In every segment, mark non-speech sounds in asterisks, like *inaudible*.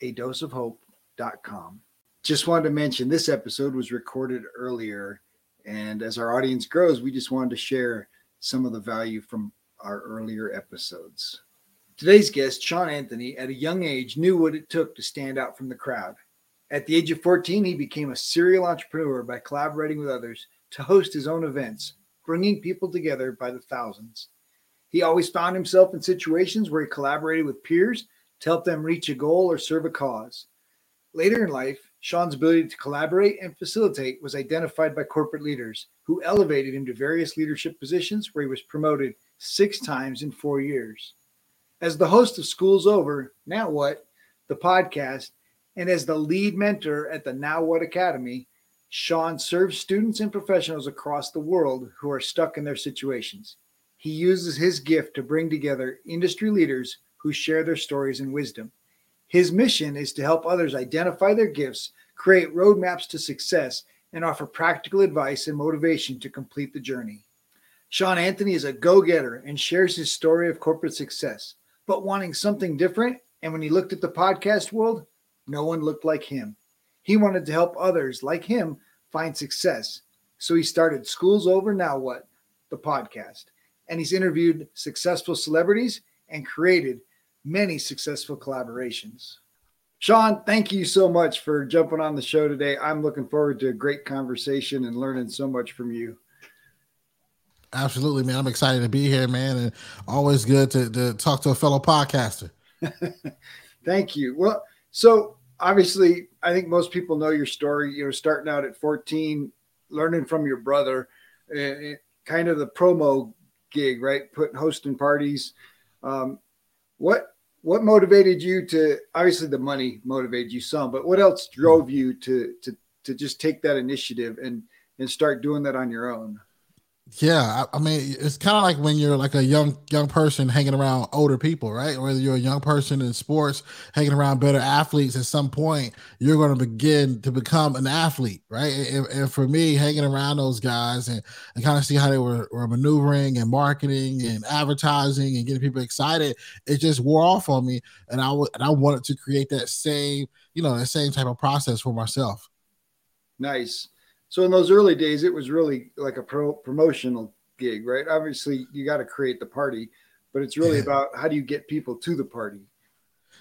a dose of hope.com. Just wanted to mention this episode was recorded earlier. And as our audience grows, we just wanted to share some of the value from our earlier episodes. Today's guest, Shawn Anthony, at a young age knew what it took to stand out from the crowd. At the age of 14, he became a serial entrepreneur by collaborating with others to host his own events, bringing people together by the thousands. He always found himself in situations where he collaborated with peers to help them reach a goal or serve a cause. Later in life, Shawn's ability to collaborate and facilitate was identified by corporate leaders who elevated him to various leadership positions where he was promoted six times in four years. As the host of School's Over, Now What, the podcast, and as the lead mentor at the Now What Academy, Shawn serves students and professionals across the world who are stuck in their situations. He uses his gift to bring together industry leaders who share their stories and wisdom. His mission is to help others identify their gifts, create roadmaps to success, and offer practical advice and motivation to complete the journey. Shawn Anthony is a go getter and shares his story of corporate success, but wanting something different. And when he looked at the podcast world, no one looked like him. He wanted to help others like him find success. So he started Schools Over Now What, the podcast. And he's interviewed successful celebrities and created many successful collaborations. Shawn, thank you so much for jumping on the show today. I'm looking forward to a great conversation and learning so much from you. Absolutely, man. I'm excited to be here, man, and always good to, to talk to a fellow podcaster. *laughs* thank you. Well, so obviously, I think most people know your story. You know, starting out at 14, learning from your brother, uh, kind of the promo gig, right? Putting hosting parties. Um, what what motivated you to obviously the money motivated you some, but what else drove you to to to just take that initiative and and start doing that on your own? Yeah, I, I mean, it's kind of like when you're like a young young person hanging around older people, right? Whether you're a young person in sports hanging around better athletes, at some point you're going to begin to become an athlete, right? And, and for me, hanging around those guys and, and kind of see how they were, were maneuvering and marketing and advertising and getting people excited, it just wore off on me, and I w- and I wanted to create that same, you know, that same type of process for myself. Nice. So in those early days, it was really like a pro- promotional gig, right? Obviously, you got to create the party, but it's really yeah. *laughs* about how do you get people to the party.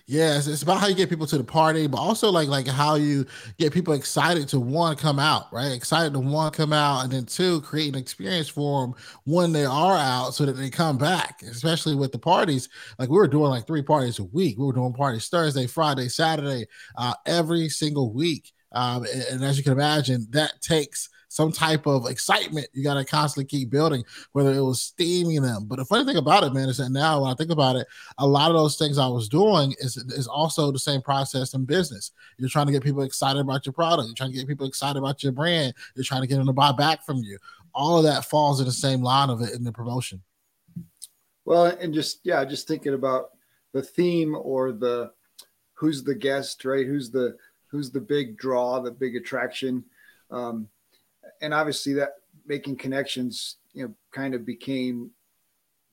Yes, it's about how you get people to the party, but also like like how you get people excited to one come out, right? Excited to one come out, and then two create an experience for them when they are out, so that they come back. Especially with the parties, like we were doing like three parties a week. We were doing parties Thursday, Friday, Saturday, uh, every single week. Um, and, and, as you can imagine, that takes some type of excitement. You got to constantly keep building, whether it was steaming them. But the funny thing about it, man, is that now when I think about it, a lot of those things I was doing is, is also the same process in business. You're trying to get people excited about your product. You're trying to get people excited about your brand. You're trying to get them to buy back from you. All of that falls in the same line of it in the promotion. Well, and just yeah, just thinking about the theme or the who's the guest, right? Who's the who's the big draw, the big attraction, um, and obviously that making connections, you know, kind of became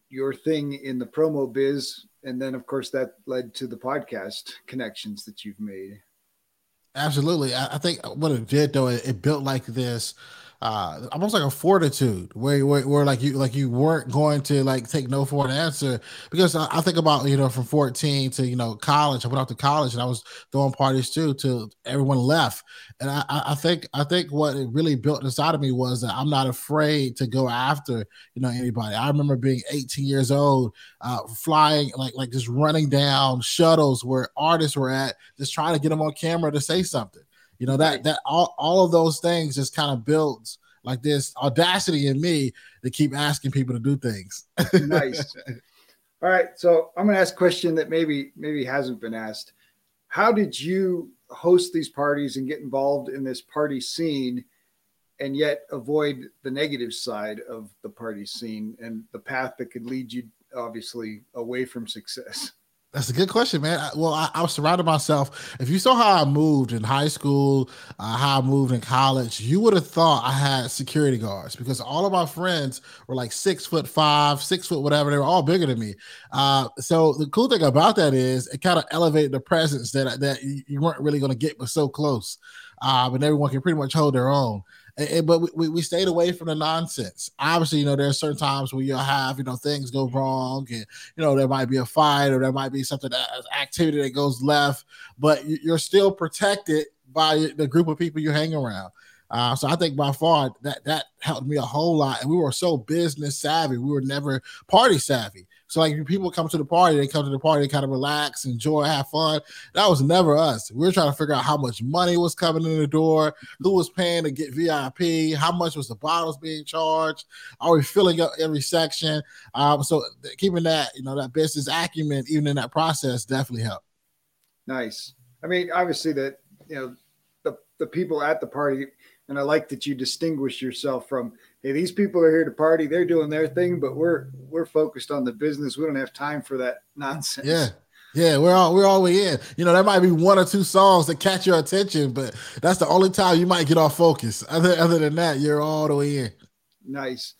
your thing in the promo biz, and then of course that led to the podcast connections that you've made. Absolutely, I, I think what it did though, it, it built like this uh almost like a fortitude where, where, where like you like you weren't going to like take no for an answer. Because I, I, think about you know from 14 to you know college I went off to college and I was throwing parties too till everyone left. And I, I think I think what it really built inside of me was that I'm not afraid to go after you know anybody. I remember being 18 years old uh flying like like just running down shuttles where artists were at just trying to get them on camera to say something you know that that all, all of those things just kind of builds like this audacity in me to keep asking people to do things. *laughs* nice. All right, so I'm going to ask a question that maybe maybe hasn't been asked. How did you host these parties and get involved in this party scene and yet avoid the negative side of the party scene and the path that could lead you obviously away from success? *laughs* That's a good question, man. Well, I, I, was surrounded myself. If you saw how I moved in high school, uh, how I moved in college, you would have thought I had security guards because all of my friends were like six foot five, six foot whatever. They were all bigger than me. Uh, so the cool thing about that is it kind of elevated the presence that that you weren't really going to get, but so close. Uh, but everyone can pretty much hold their own but we, we stayed away from the nonsense. Obviously, you know, there are certain times where you'll have, you know, things go wrong and, you know, there might be a fight or there might be something, that, activity that goes left, but you're still protected by the group of people you hang around. Uh, so I think by far that that helped me a whole lot. And we were so business savvy. We were never party savvy. So like people come to the party, they come to the party, kind of relax, enjoy, have fun. That was never us. We were trying to figure out how much money was coming in the door, who was paying to get VIP, how much was the bottles being charged, are we filling up every section? Um, so keeping that, you know, that business acumen, even in that process, definitely helped. Nice. I mean, obviously that you know the the people at the party, and I like that you distinguish yourself from hey, these people are here to party, they're doing their thing, but we're we're focused on the business. We don't have time for that nonsense. Yeah. Yeah, we're all we're all the way in. You know, there might be one or two songs that catch your attention, but that's the only time you might get off focus. Other other than that, you're all the way in. Nice.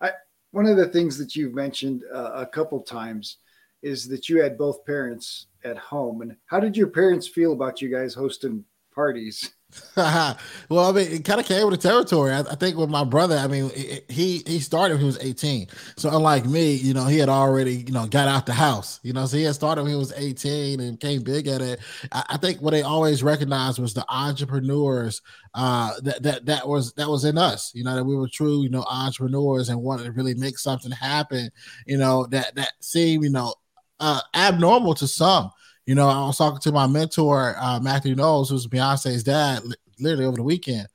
I one of the things that you've mentioned uh, a couple times is that you had both parents at home. And how did your parents feel about you guys hosting parties? *laughs* well, I mean, it kind of came with the territory. I, I, think with my brother, I mean, he he started when he was 18. So unlike me, you know, he had already, you know, got out the house, you know, so he had started when he was 18 and came big at it. I, I think what they always recognized was the entrepreneurs uh that that that was that was in us, you know, that we were true, you know, entrepreneurs and wanted to really make something happen, you know, that that seemed, you know, uh abnormal to some you know, I was talking to my mentor, uh, Matthew Knowles, who's Beyonce's dad, literally over the weekend,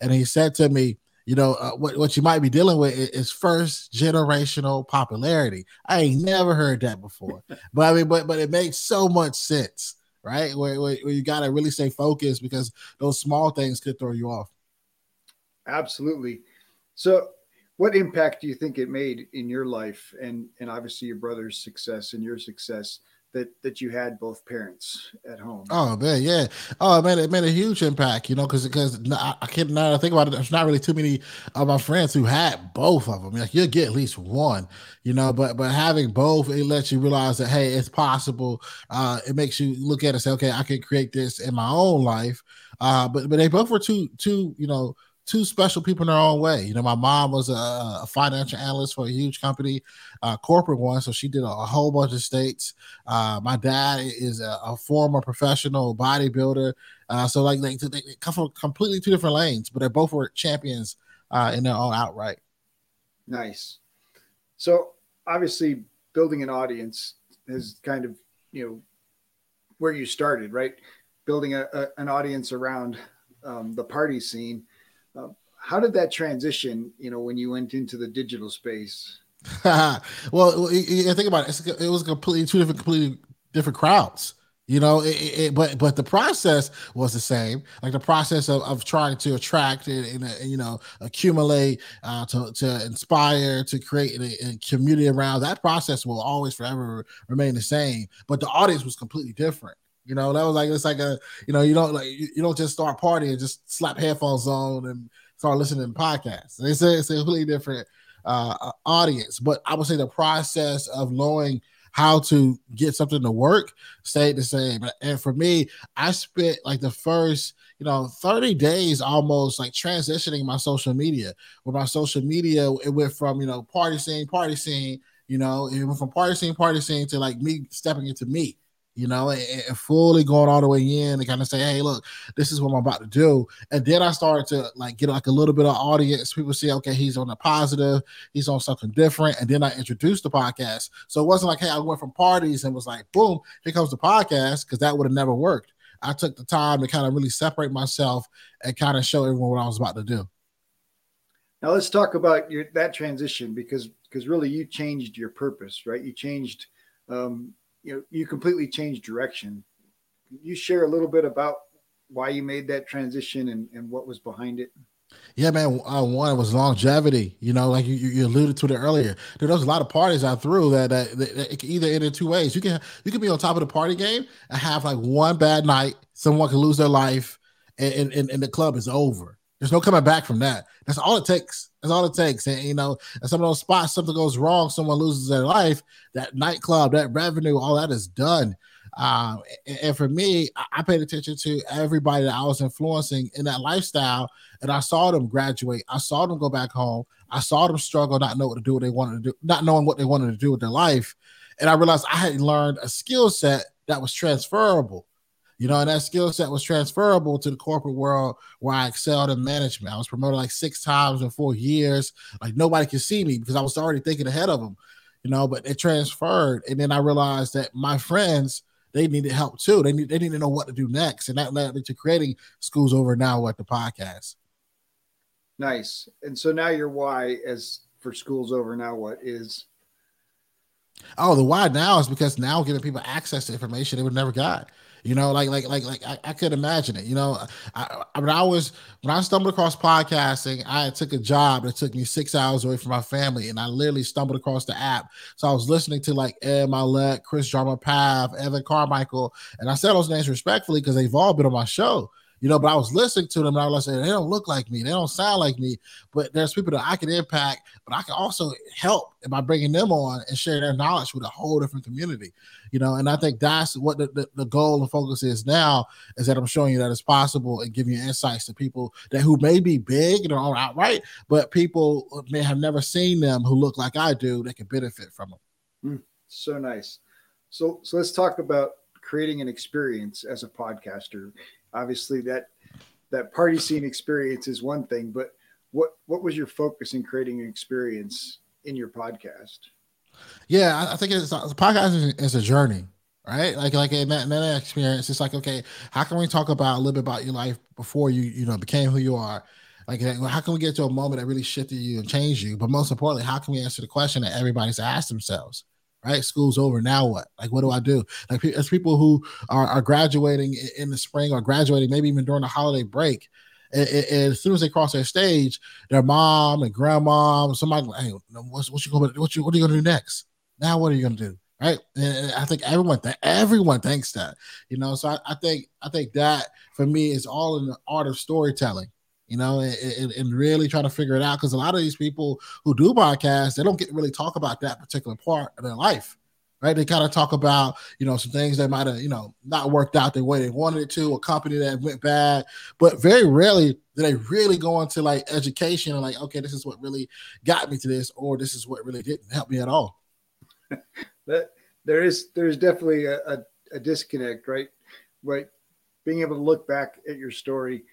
and he said to me, you know, uh, what, what you might be dealing with is first generational popularity. I ain't never heard that before, *laughs* but I mean, but but it makes so much sense, right? Where, where, where you got to really stay focused because those small things could throw you off. Absolutely. So, what impact do you think it made in your life and and obviously your brother's success and your success? That that you had both parents at home. Oh man, yeah. Oh man, it made a huge impact, you know, because because I, I can't now think about it. There's not really too many of my friends who had both of them. Like you'll get at least one, you know, but but having both, it lets you realize that hey, it's possible. Uh, it makes you look at it and say, okay, I can create this in my own life. Uh, but but they both were two two, you know, two special people in their own way. You know, my mom was a, a financial analyst for a huge company, corporate one, so she did a, a whole bunch of states. Uh, my dad is a, a former professional bodybuilder, uh, so like they, they, come from completely two different lanes, but they both were champions uh, in their own outright. Nice. So obviously, building an audience is kind of you know where you started, right? Building a, an audience around um, the party scene how did that transition, you know, when you went into the digital space? *laughs* well, think about it. It was completely two different, completely different crowds. You know, it, it, but but the process was the same. Like the process of, of trying to attract and, and, and you know accumulate, uh, to to inspire, to create a, a, community around. That process will always forever remain the same. But the audience was completely different. You know, that was like it's like a you know you don't like you, don't just start partying just slap headphones on and start listening to podcasts. It's a, it's a completely different uh, audience. But I would say the process of knowing how to get something to work stayed the same. And for me, I spent like the first, you know, 30 days almost like transitioning my social media. With my social media, it went from, you know, party scene, party scene, you know, it went from party scene, party scene to like me stepping into me you know, and, and, fully going all the way in and kind of say, hey, look, this is what I'm about to do. And then I started to like get like a little bit of audience. People see, okay, he's on a positive, he's on something different. And then I introduced the podcast. So it wasn't like, hey, I went from parties and was like, boom, here comes the podcast, because that would have never worked. I took the time to kind of really separate myself and kind of show everyone what I was about to do. Now let's talk about your that transition because because really you changed your purpose, right? You changed um, you know you completely changed direction. you share a little bit about why you made that transition and, and what was behind it? Yeah, man. Uh, one was longevity. You know, like you, you alluded to it earlier. There was a lot of parties I threw that, that, that, that it either end in two ways. You can you can be on top of the party game and have like one bad night. Someone can lose their life, and, and, and the club is over. There's no coming back from that. That's all it takes. That's all it takes. And you know, at some of those spots, something goes wrong, someone loses their life. That nightclub, that revenue, all that is done. Um, and for me, I paid attention to everybody that I was influencing in that lifestyle, and I saw them graduate. I saw them go back home. I saw them struggle, not know what to do, what they wanted to do, not knowing what they wanted to do with their life. And I realized I had learned a skill set that was transferable. You know, and that skill set was transferable to the corporate world where I excelled in management. I was promoted like six times in four years. Like nobody could see me because I was already thinking ahead of them, you know, but it transferred. And then I realized that my friends, they needed help too. They need they need to know what to do next. And that led me to creating schools over now at the podcast. Nice. And so now your why as for schools over now what is Oh, the why now is because now giving people access to information they would never got. You know, like like like like I, I could imagine it. You know, I, I when I was when I stumbled across podcasting, I took a job that took me six hours away from my family, and I literally stumbled across the app. So I was listening to like Ed Mylett, Chris Drama Path, Evan Carmichael, and I said those names respectfully because they've all been on my show you know, but I was listening to them and I was like, they don't look like me, they don't sound like me, but there's people that I can impact, but I can also help by bringing them on and share their knowledge with a whole different community, you know. And I think that's what the, the, the goal and focus is now is that I'm showing you that it's possible and giving you insights to people that who may be big and are outright, but people may have never seen them who look like I do that can benefit from them. Mm, so nice. So so let's talk about creating an experience as a podcaster obviously that that party scene experience is one thing, but what what was your focus in creating an experience in your podcast? Yeah, I think it's uh, a podcast is a journey, right? Like like that, that experience, it's like okay, how can we talk about a little bit about your life before you you know became who you are? Like, how can we get to a moment that really shifted you and changed you? But most importantly, how can we answer the question that everybody's asked themselves? Right? School's over. Now what? Like, what do I do? Like, as people who are, are graduating in the spring or graduating, maybe even during the holiday break, and, and as soon as they cross their stage, their mom and grandma, somebody, hey, what's what you going what you what are you gonna do next? Now what are you gonna do? Right? And I think everyone th- everyone thinks that, you know. So I, I think I think that for me is all in the art of storytelling you know, and, and, really try to figure it out. Because a lot of these people who do podcasts, they don't get really talk about that particular part of their life, right? They kind of talk about, you know, some things that might have, you know, not worked out the way they wanted it to, a company that went bad, but very rarely do they really go into like education and like, okay, this is what really got me to this, or this is what really didn't help me at all. *laughs* that there is there's definitely a, a, a disconnect, right? Right, being able to look back at your story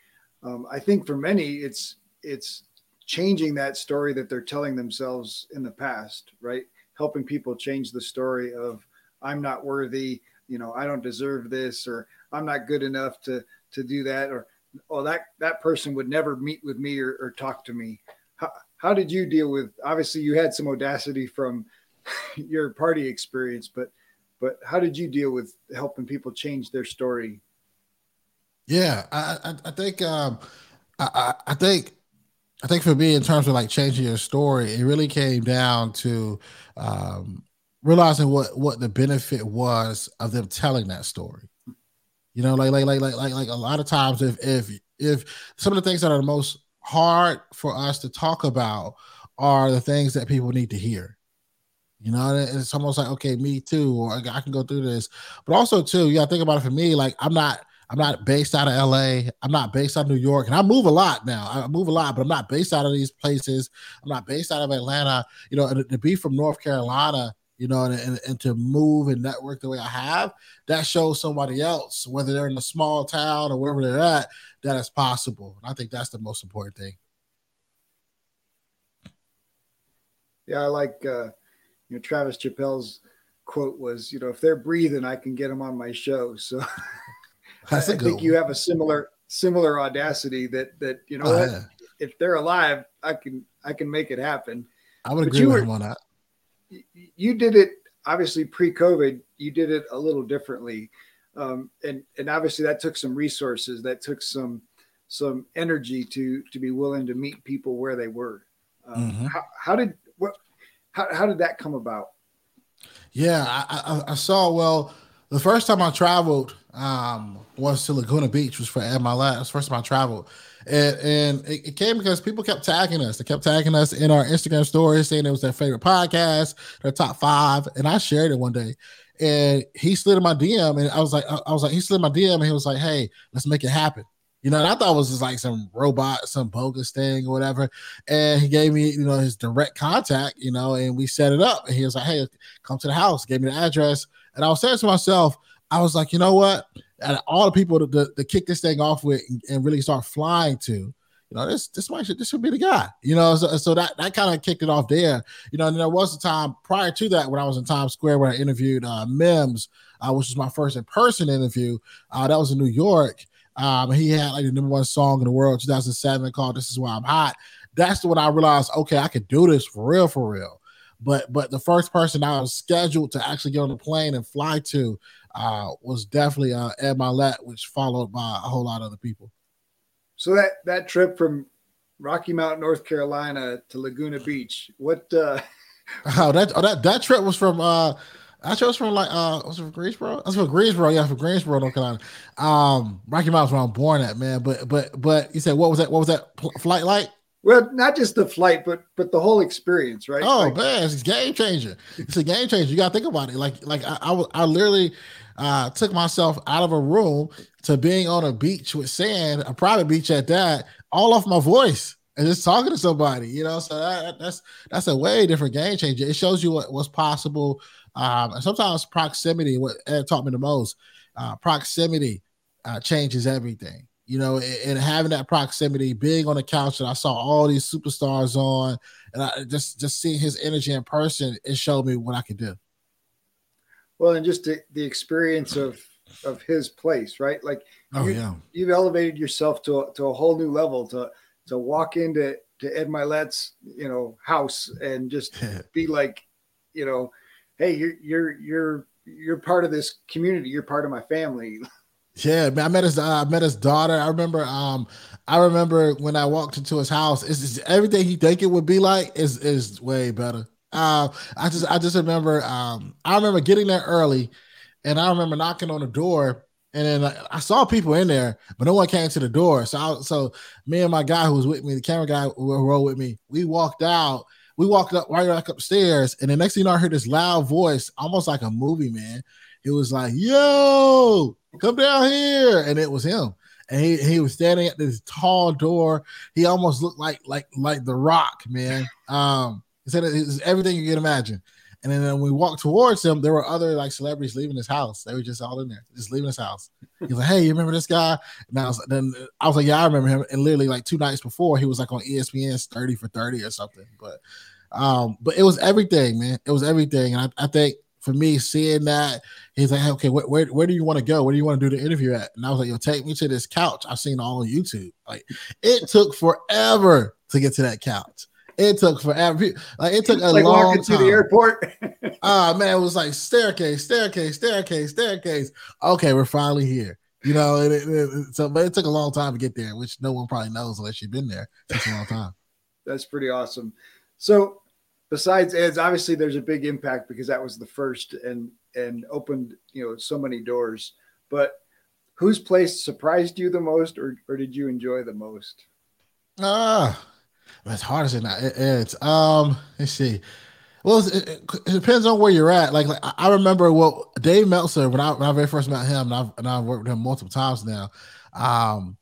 um, I think for many, it's it's changing that story that they're telling themselves in the past, right? Helping people change the story of I'm not worthy, you know, I don't deserve this, or I'm not good enough to to do that, or oh that that person would never meet with me or, or talk to me. How, how did you deal with? Obviously, you had some audacity from *laughs* your party experience, but but how did you deal with helping people change their story yeah, I I, I think um, I, I think I think for me in terms of like changing your story, it really came down to um, realizing what what the benefit was of them telling that story. You know, like like like like like like a lot of times if if if some of the things that are the most hard for us to talk about are the things that people need to hear You know, it's almost like okay, me too, or I can go through this. But also too, yeah, think about it for me. Like I'm not, I'm not based out of LA. I'm not based out of New York, and I move a lot now. I move a lot, but I'm not based out of these places. I'm not based out of Atlanta. You know, and to be from North Carolina, you know, and, and, and to move and network the way I have, that shows somebody else, whether they're in a small town or wherever they're at, that it's possible. And I think that's the most important thing. Yeah, I like uh, you know Travis Chappell's quote was, you know, if they're breathing, I can get them on my show. So *laughs* I think one. you have a similar similar audacity that that you know oh, yeah. if they're alive, I can I can make it happen. I would but agree with were, him on that. You did it obviously pre-COVID. You did it a little differently, um, and and obviously that took some resources. That took some some energy to to be willing to meet people where they were. Um, mm-hmm. how, how did what how, how did that come about? Yeah, I, I, I saw. Well, the first time I traveled um, was to Laguna Beach, was for Ed Mylett. First time I traveled, and, and it, it, came because people kept tagging us. They kept tagging us in our Instagram stories, saying it was their favorite podcast, their top five, and I shared it one day. And he slid in my DM, and I was like, I was like, he slid in my DM, and he was like, "Hey, let's make it happen." You know, and I thought it was just like some robot, some bogus thing or whatever. And he gave me, you know, his direct contact, you know, and we set it up. And he was like, hey, come to the house, gave me the address. And I was saying to myself, I was like, you know what? And all the people to, to, to kick this thing off with and, and, really start flying to, you know, this this might this should be the guy, you know. So, so that that kind of kicked it off there, you know. And there was a time prior to that when I was in Times Square where I interviewed uh, Mims, uh, which was my first in person interview. Uh, that was in New York, um, he had like the number one song in the world, 2007, called "This Is Why I'm Hot." That's when I realized, okay, I could do this for real, for real. But but the first person I was scheduled to actually get on the plane and fly to uh, was definitely uh, Ed Mylett, which followed by a whole lot of other people. So that that trip from Rocky Mount, North Carolina to Laguna Beach, what? uh *laughs* Oh, that oh, that that trip was from uh I chose from like uh was it from Greensboro? I was from Greensboro, yeah, from Greensboro, North Carolina. Um Rocky Mountain's where I'm born at, man. But but but you said what was that? What was that pl- flight like? Well, not just the flight, but but the whole experience, right? Oh like, man, it's a game changer. It's a game changer. You gotta think about it. Like like I I, I literally uh took myself out of a room to being on a beach with sand, a private beach at that, all off my voice and just talking to somebody, you know. So that, that's that's a way different game changer. It shows you what, what's possible um, and sometimes proximity, what Ed taught me the most, uh, proximity uh, changes everything. You know, and, and, having that proximity, being on the couch that I saw all these superstars on, and I just just seeing his energy in person, it showed me what I could do. Well, and just the, the experience of of his place, right? Like, oh you, yeah, you've elevated yourself to a, to a whole new level to to walk into to Ed Mylett's you know house and just *laughs* be like, you know, hey, you're you're you're you're part of this community. You're part of my family. *laughs* Yeah, I met his uh, I met his daughter. I remember um I remember when I walked into his house, it's everything he think it would be like is is way better. Uh, I just I just remember um I remember getting there early and I remember knocking on the door and then I, I saw people in there, but no one came to the door. So I, so me and my guy who was with me, the camera guy who rode with me, we walked out we walked up right back upstairs, and the next thing you know, I heard this loud voice, almost like a movie, man. It was like, "Yo, come down here," and it was him. And he, he was standing at this tall door. He almost looked like like like the Rock, man. Um, he said it was everything you can imagine. And then when we walked towards him, there were other like celebrities leaving his house. They were just all in there, just leaving his house. He's like, "Hey, you remember this guy?" And I was, then I was like, "Yeah, I remember him." And literally, like two nights before, he was like on ESPN's Thirty for Thirty or something. But um, but it was everything, man. It was everything. And I, I think for me, seeing that, he's like, okay, where, where, where do you want to go? Where do you want to do the interview at? And I was like, yo, take me to this couch. I've seen all on YouTube. Like it *laughs* took forever to get to that couch. It took forever. Like it took a like long time. to the airport. *laughs* Ah, uh, man, it was like staircase, staircase, staircase, staircase. Okay, we're finally here. You know, it, it, it, so but it took a long time to get there, which no one probably knows unless you've been there. Takes a long time. *laughs* That's pretty awesome. So besides Ed's, obviously there's a big impact because that was the first and and opened you know so many doors. But whose place surprised you the most, or or did you enjoy the most? Ah, uh, it's hard as it Ed's. Um, let's see. Well, it, it, depends on where you're at. Like, like I remember what Dave Meltzer when I when I very first met him, and I've, and I've worked with him multiple times now. Um,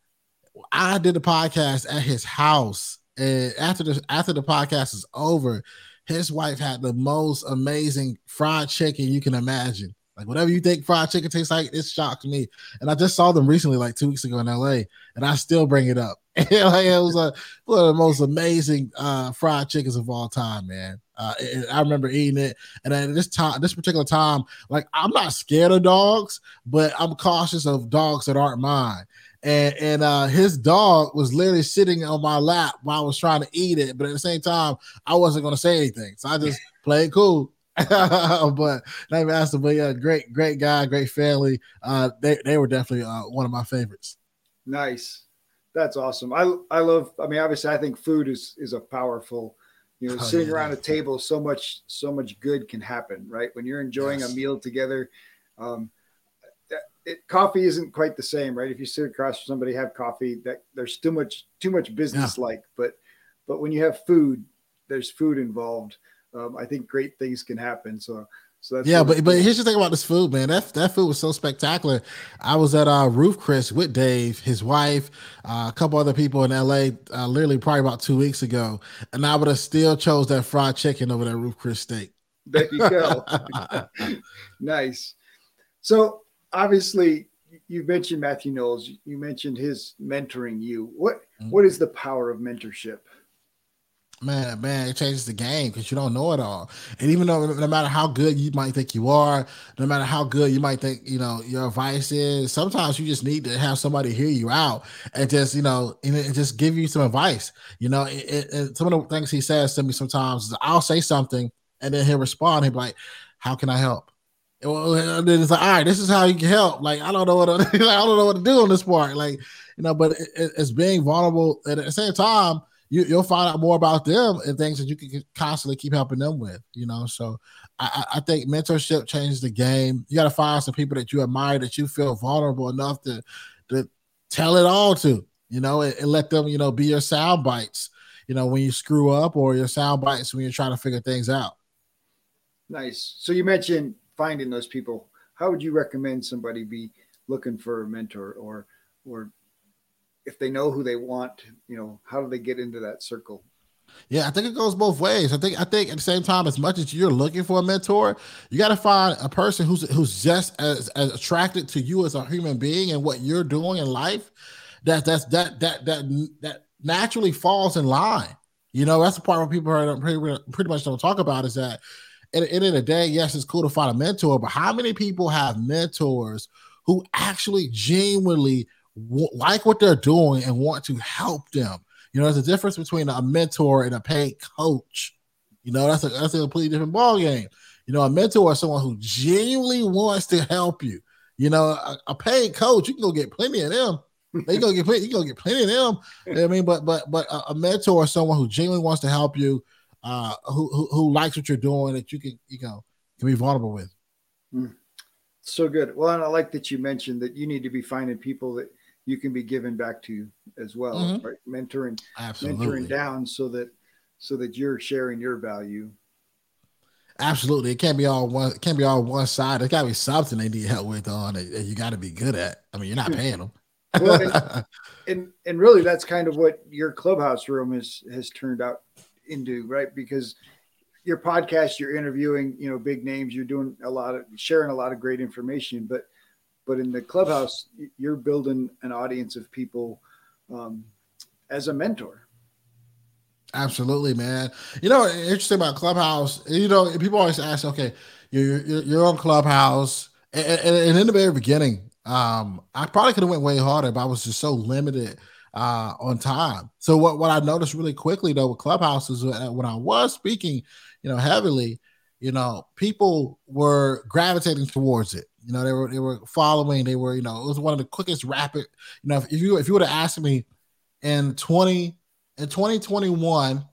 I did a podcast at his house, and after the after the podcast is over, his wife had the most amazing fried chicken you can imagine. Like whatever you think fried chicken tastes like, it shocked me. And I just saw them recently, like two weeks ago in LA, and I still bring it up. *laughs* like, it was a, one of the most amazing uh, fried chickens of all time, man. Uh, I remember eating it, and at this time, this particular time, like I'm not scared of dogs, but I'm cautious of dogs that aren't mine. And and uh, his dog was literally sitting on my lap while I was trying to eat it, but at the same time, I wasn't going to say anything, so I just *laughs* played cool. *laughs* but not even asked him, but yeah, great, great guy, great family. Uh, they they were definitely uh, one of my favorites. Nice, that's awesome. I I love. I mean, obviously, I think food is is a powerful. You know, oh, sitting yeah, around a table, so much so much good can happen, right? When you're enjoying yes. a meal together. Um, it, coffee isn't quite the same, right? If you sit across from somebody have coffee, that there's too much too much business like. Yeah. But but when you have food, there's food involved um, I think great things can happen. So so that's yeah, but but here's the thing about this food, man. That that food was so spectacular. I was at uh Ruth's Chris with Dave, his wife, uh, a couple other people in LA, uh, literally probably about two weeks ago, and I would have still chose that fried chicken over that Ruth's Chris steak. There you go. *laughs* *laughs* nice. So obviously, you mentioned Matthew Knowles. You mentioned his mentoring you. What, mm-hmm. what is the power of mentorship? man, man, it changes the game because you don't know it all. And even though no matter how good you might think you are, no matter how good you might think, you know, your advice is, sometimes you just need to have somebody hear you out and just, you know, and, just give you some advice. You know, it, it, some of the things he says to me sometimes is I'll say something and then he'll respond. He'll be like, How can I help? And then it's like, all right, this is how you can help. Like, I don't know what to, *laughs* I don't know what to do on this part. Like, you know, but it, it's being vulnerable and at the same time you, you'll find out more about them and things that you can constantly keep helping them with, you know. So I, I think mentorship changes the game. You got to find some people that you admire that you feel vulnerable enough to to tell it all to, you know, and, and let them, you know, be your sound bites, you know, when you screw up or your sound bites when you're trying to figure things out. Nice. So you mentioned finding those people. How would you recommend somebody be looking for a mentor or or if they know who they want, you know, how do they get into that circle? Yeah, I think it goes both ways. I think I think at the same time, as much as you're looking for a mentor, you got to find a person who's who's just as, as attracted to you as a human being and what you're doing in life. That that's that that that that naturally falls in line. You know, that's the part where people are pretty, pretty much don't talk about is that at the end of the day, yes, it's cool to find a mentor, but how many people have mentors who actually genuinely w- like what they're doing and want to help them. You know, there's a difference between a mentor and a paid coach. You know, that's a that's a completely different ball game. You know, a mentor is someone who genuinely wants to help you. You know, a, a paid coach, you can go get plenty of them. They go get plenty, you go get plenty of them. I mean, but but but a, a, mentor is someone who genuinely wants to help you, uh, who, who, who likes what you're doing that you can you know can be vulnerable with. Mm. So good. Well, and I like that you mentioned that you need to be finding people that you can be given back to as well, mm-hmm. right? Mentoring, Absolutely. mentoring down so that so that you're sharing your value. Absolutely, it can't be all one. It can't be all one side. There's got to be something they need help with on it. You got to be good at. I mean, you're not paying them. well, and, *laughs* and and really, that's kind of what your clubhouse room is has turned out into, right? Because your podcast, you're interviewing, you know, big names. You're doing a lot of sharing a lot of great information, but but in the clubhouse, you're building an audience of people um, as a mentor. Absolutely, man. You know, interesting about Clubhouse. You know, people always ask, okay, you're you're, on Clubhouse, and, and, in the very beginning, um, I probably could have went way harder, but I was just so limited uh, on time. So what what I noticed really quickly though with Clubhouse is when I was speaking, you know, heavily, you know, people were gravitating towards it. You know, they were they were following. They were, you know, it was one of the quickest rapid. You know, if, you if you would have asked me in twenty in twenty twenty one,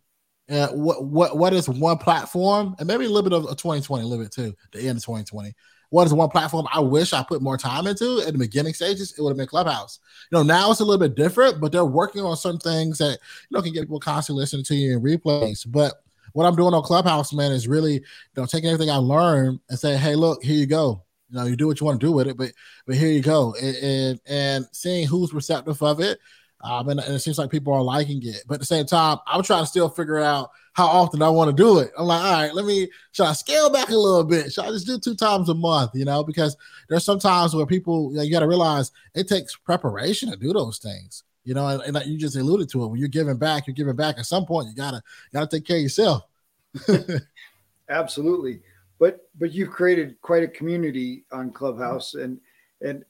uh, what what what is one platform, and maybe a little bit of a twenty twenty, a little bit too, the end of twenty twenty. What is one platform I wish I put more time into at the beginning stages? It would have been Clubhouse. You know, now it's a little bit different, but they're working on some things that you know can get people constantly listening to you in replays. But what I'm doing on Clubhouse, man, is really you know taking everything I learned and saying, hey, look, here you go. You know, you do what you want to do with it, but but here you go, and and, and seeing who's receptive of it. Um, and, and, it seems like people are liking it. But at the same time, I'm trying to still figure out how often I want to do it. I'm like, all right, let me should I scale back a little bit? Should I just do two times a month? You know, because there's some times where people you, know, you got to realize it takes preparation to do those things. You know, and, and you just alluded to it. When you're giving back, you're giving back. At some point, you gotta gotta take care of yourself. *laughs* Absolutely, but but you've created quite a community on Clubhouse, and and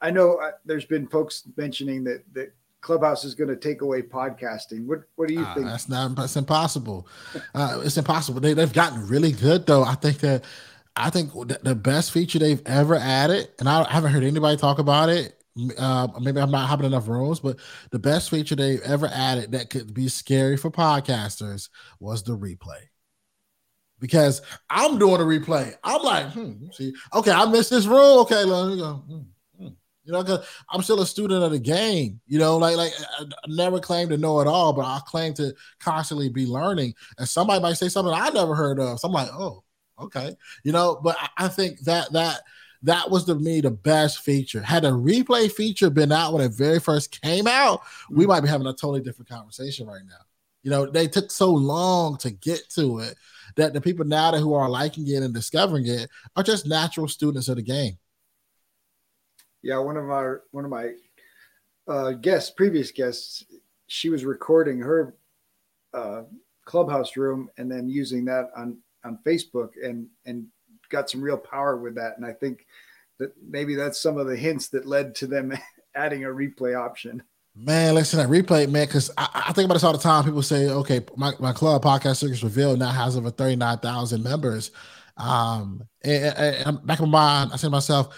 I know uh, there's been folks mentioning that that Clubhouse is going to take away podcasting. What what do you uh, think? That's not that's impossible. Uh, it's impossible. They they've gotten really good though. I think that I think the best feature they've ever added, and I haven't heard anybody talk about it, uh, maybe I'm not having enough rooms, but the best feature they've ever added that could be scary for podcasters was the replay. Because I'm doing a replay. I'm like, hmm, see, okay, I missed this room. Okay, let me go. Hmm. You know, because I'm still a student of the game. You know, like like I, never claim to know it all, but I claim to constantly be learning. And somebody might say something I never heard of. So I'm like, oh, okay. You know, but I, I think that that that was to me the best feature. Had a replay feature been out when it very first came out, we mm. might be having a totally different conversation right now. You know, they took so long to get to it that the people now that who are liking it and discovering it are just natural students of the game. Yeah, one of our one of my uh, guests, previous guests, she was recording her uh, clubhouse room and then using that on on Facebook and and got some real power with that. And I think that maybe that's some of the hints that led to them *laughs* adding a replay option. Man, listen, that replay, man, because I, I, think about this all the time. People say, okay, my, my club, Podcast Secrets Revealed, now has over 39,000 members. Um, and, and, and back in my mind, I say to myself,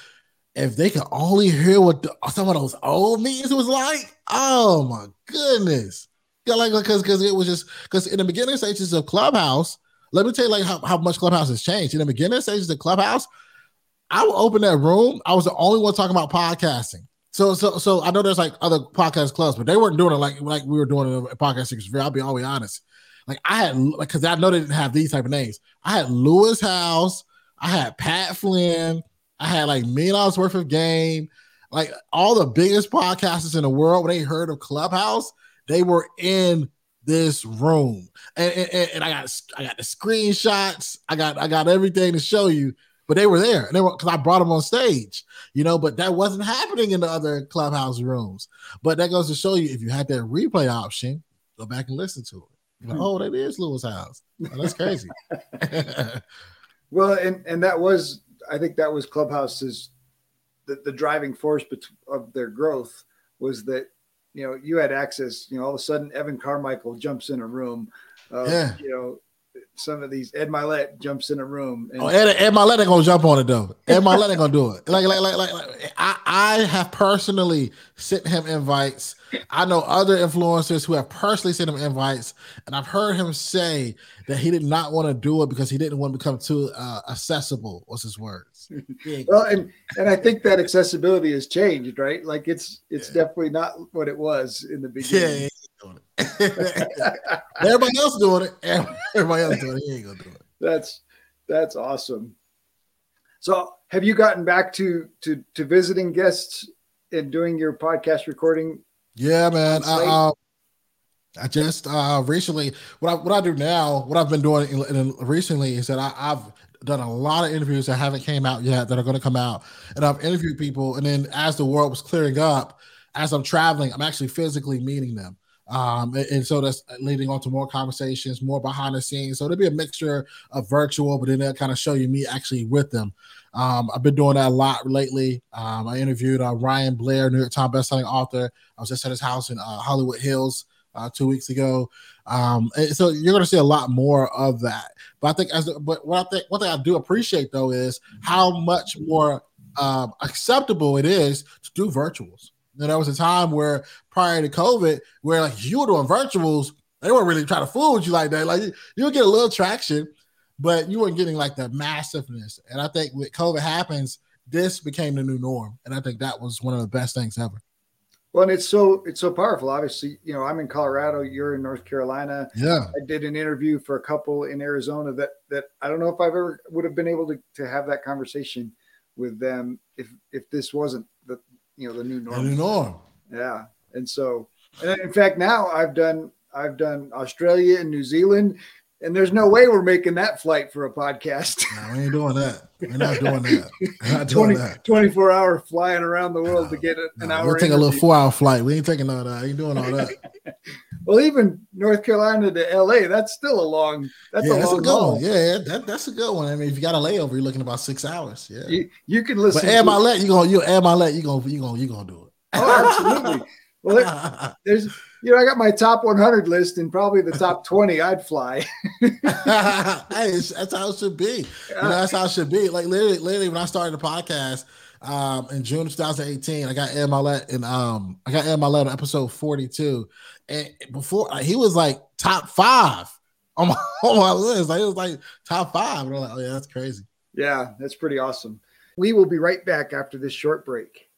if they could only hear what the, some of those old meetings was like, oh my goodness. Yeah, like because because it was just because in the beginning stages of Clubhouse, let me tell you like how, how much Clubhouse has changed. In the beginning stages of Clubhouse, I would open that room. I was the only one talking about podcasting. So so so I know there's like other podcast clubs, but they weren't doing it like like we were doing at podcast six. I'll be always honest. Like I had like because I know they didn't have these type of names. I had Lewis Howes, I had Pat Flynn, I had like million dollars worth of game. Like all the biggest podcasters in the world, when they heard of Clubhouse, they were in this room, and, and, and I got I got the screenshots, I got I got everything to show you. But they were there, and they were because I brought them on stage, you know. But that wasn't happening in the other clubhouse rooms. But that goes to show you if you had that replay option, go back and listen to it. Like, hmm. oh, that is Lewis Howes. Oh, that's crazy. *laughs* well, and and that was I think that was Clubhouse's the, the driving force of their growth was that you know, you had access, you know, all of a sudden Evan Carmichael jumps in a room. Uh, yeah. You know, some of these Ed Mylett jumps in a room. And- oh, Ed, Ed Mylett ain't gonna jump on it though. Ed Mylett ain't gonna do it. Like, like, like, like, like I, I have personally sent him invites. I know other influencers who have personally sent him invites, and I've heard him say that he did not want to do it because he didn't want to become too uh, accessible. Was his words? *laughs* well, and and I think that accessibility has changed, right? Like it's it's yeah. definitely not what it was in the beginning. Yeah, *laughs* Everybody else doing it. *laughs* Everybody else doing it. He ain't gonna do it. That's that's awesome. So, have you gotten back to to to visiting guests and doing your podcast recording? Yeah, man. I, uh, I just uh recently what I what I do now, what I've been doing in, in recently is that I, I've done a lot of interviews that haven't came out yet that are going to come out, and I've interviewed people, and then as the world was clearing up, as I'm traveling, I'm actually physically meeting them. Um, and, and, so that's leading on to more conversations, more behind the scenes. So there'll be a mixture of virtual, but then they'll kind of show you me actually with them. Um, I've been doing that a lot lately. Um, I interviewed uh, Ryan Blair, New York Times bestselling author. I was just at his house in uh, Hollywood Hills uh, two weeks ago. Um, so you're going to see a lot more of that. But I think, as but what I think, one thing I do appreciate though is how much more um, acceptable it is to do virtuals. You know, there was a time where prior to COVID, where like you were doing virtuals, they weren't really trying to fool with you like that. Like you, you get a little traction, but you weren't getting like the massiveness. And I think with COVID happens, this became the new norm. And I think that was one of the best things ever. Well, and it's so it's so powerful. Obviously, you know, I'm in Colorado, you're in North Carolina. Yeah. I did an interview for a couple in Arizona that that I don't know if I've ever would have been able to to have that conversation with them if if this wasn't you know the new norm. The new norm. Yeah. And so and in fact now I've done I've done Australia and New Zealand and there's no way we're making that flight for a podcast. No, we ain't doing that. We're not doing that. We're not 20, doing that. 24 hour flying around the world No, to get an No, hour. we'll take a little four hour flight. We ain't taking all that. Ain't doing all that. *laughs* Well, even North Carolina to LA, that's still a long. That's yeah, a that's a long good haul. one. Yeah, that, that's a good one. I mean, if you got a layover, you're looking about six hours. Yeah. You, you can listen. but to- my let you gonna you air my let you gonna you gonna you gonna do it. Oh, absolutely. Well, there- *laughs* there's you know I got my top 100 list and probably the top 20 I'd fly. *laughs* hey, that's how it should be. You know, that's how it should be. Like literally, literally, when I started the podcast um, in June of 2018, I got Ed Mylett and um, I got Ed Mylett on episode 42, and before like, he was like top five on my *laughs* on my list. Like it was like top five, and I'm like, oh yeah, that's crazy. Yeah, that's pretty awesome. We will be right back after this short break.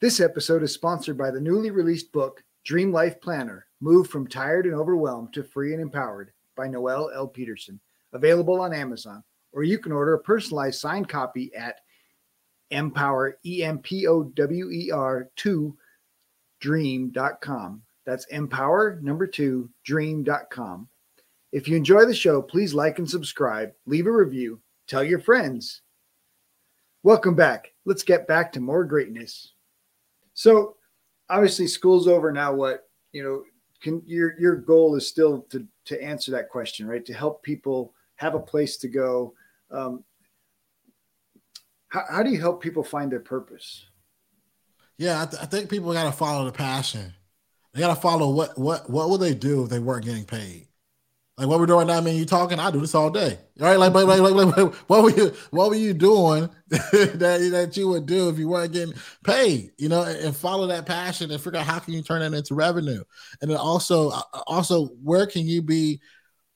This episode is sponsored by the newly released book, Dream Life Planner Move from Tired and Overwhelmed to Free and Empowered by Noel L. Peterson, available on Amazon, or you can order a personalized signed copy at empower, E M P O W E R 2 dream.com. That's empower number two dream.com. If you enjoy the show, please like and subscribe, leave a review, tell your friends. Welcome back. Let's get back to more greatness. So, obviously, school's over now. What you know, can your your goal is still to to answer that question, right? To help people have a place to go. Um, how, how do you help people find their purpose? Yeah, I, th- I think people got to follow the passion. They got to follow what what what would they do if they weren't getting paid? Like what we're doing right now. I mean, you talking. I do this all day, right? Like, like, like, like, like *laughs* what were you what were you doing *laughs* that that you would do if you weren't getting paid? You know, and, and follow that passion and figure out how can you turn that into revenue, and then also uh, also where can you be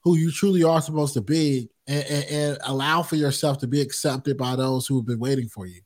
who you truly are supposed to be, and, and, and allow for yourself to be accepted by those who have been waiting for you.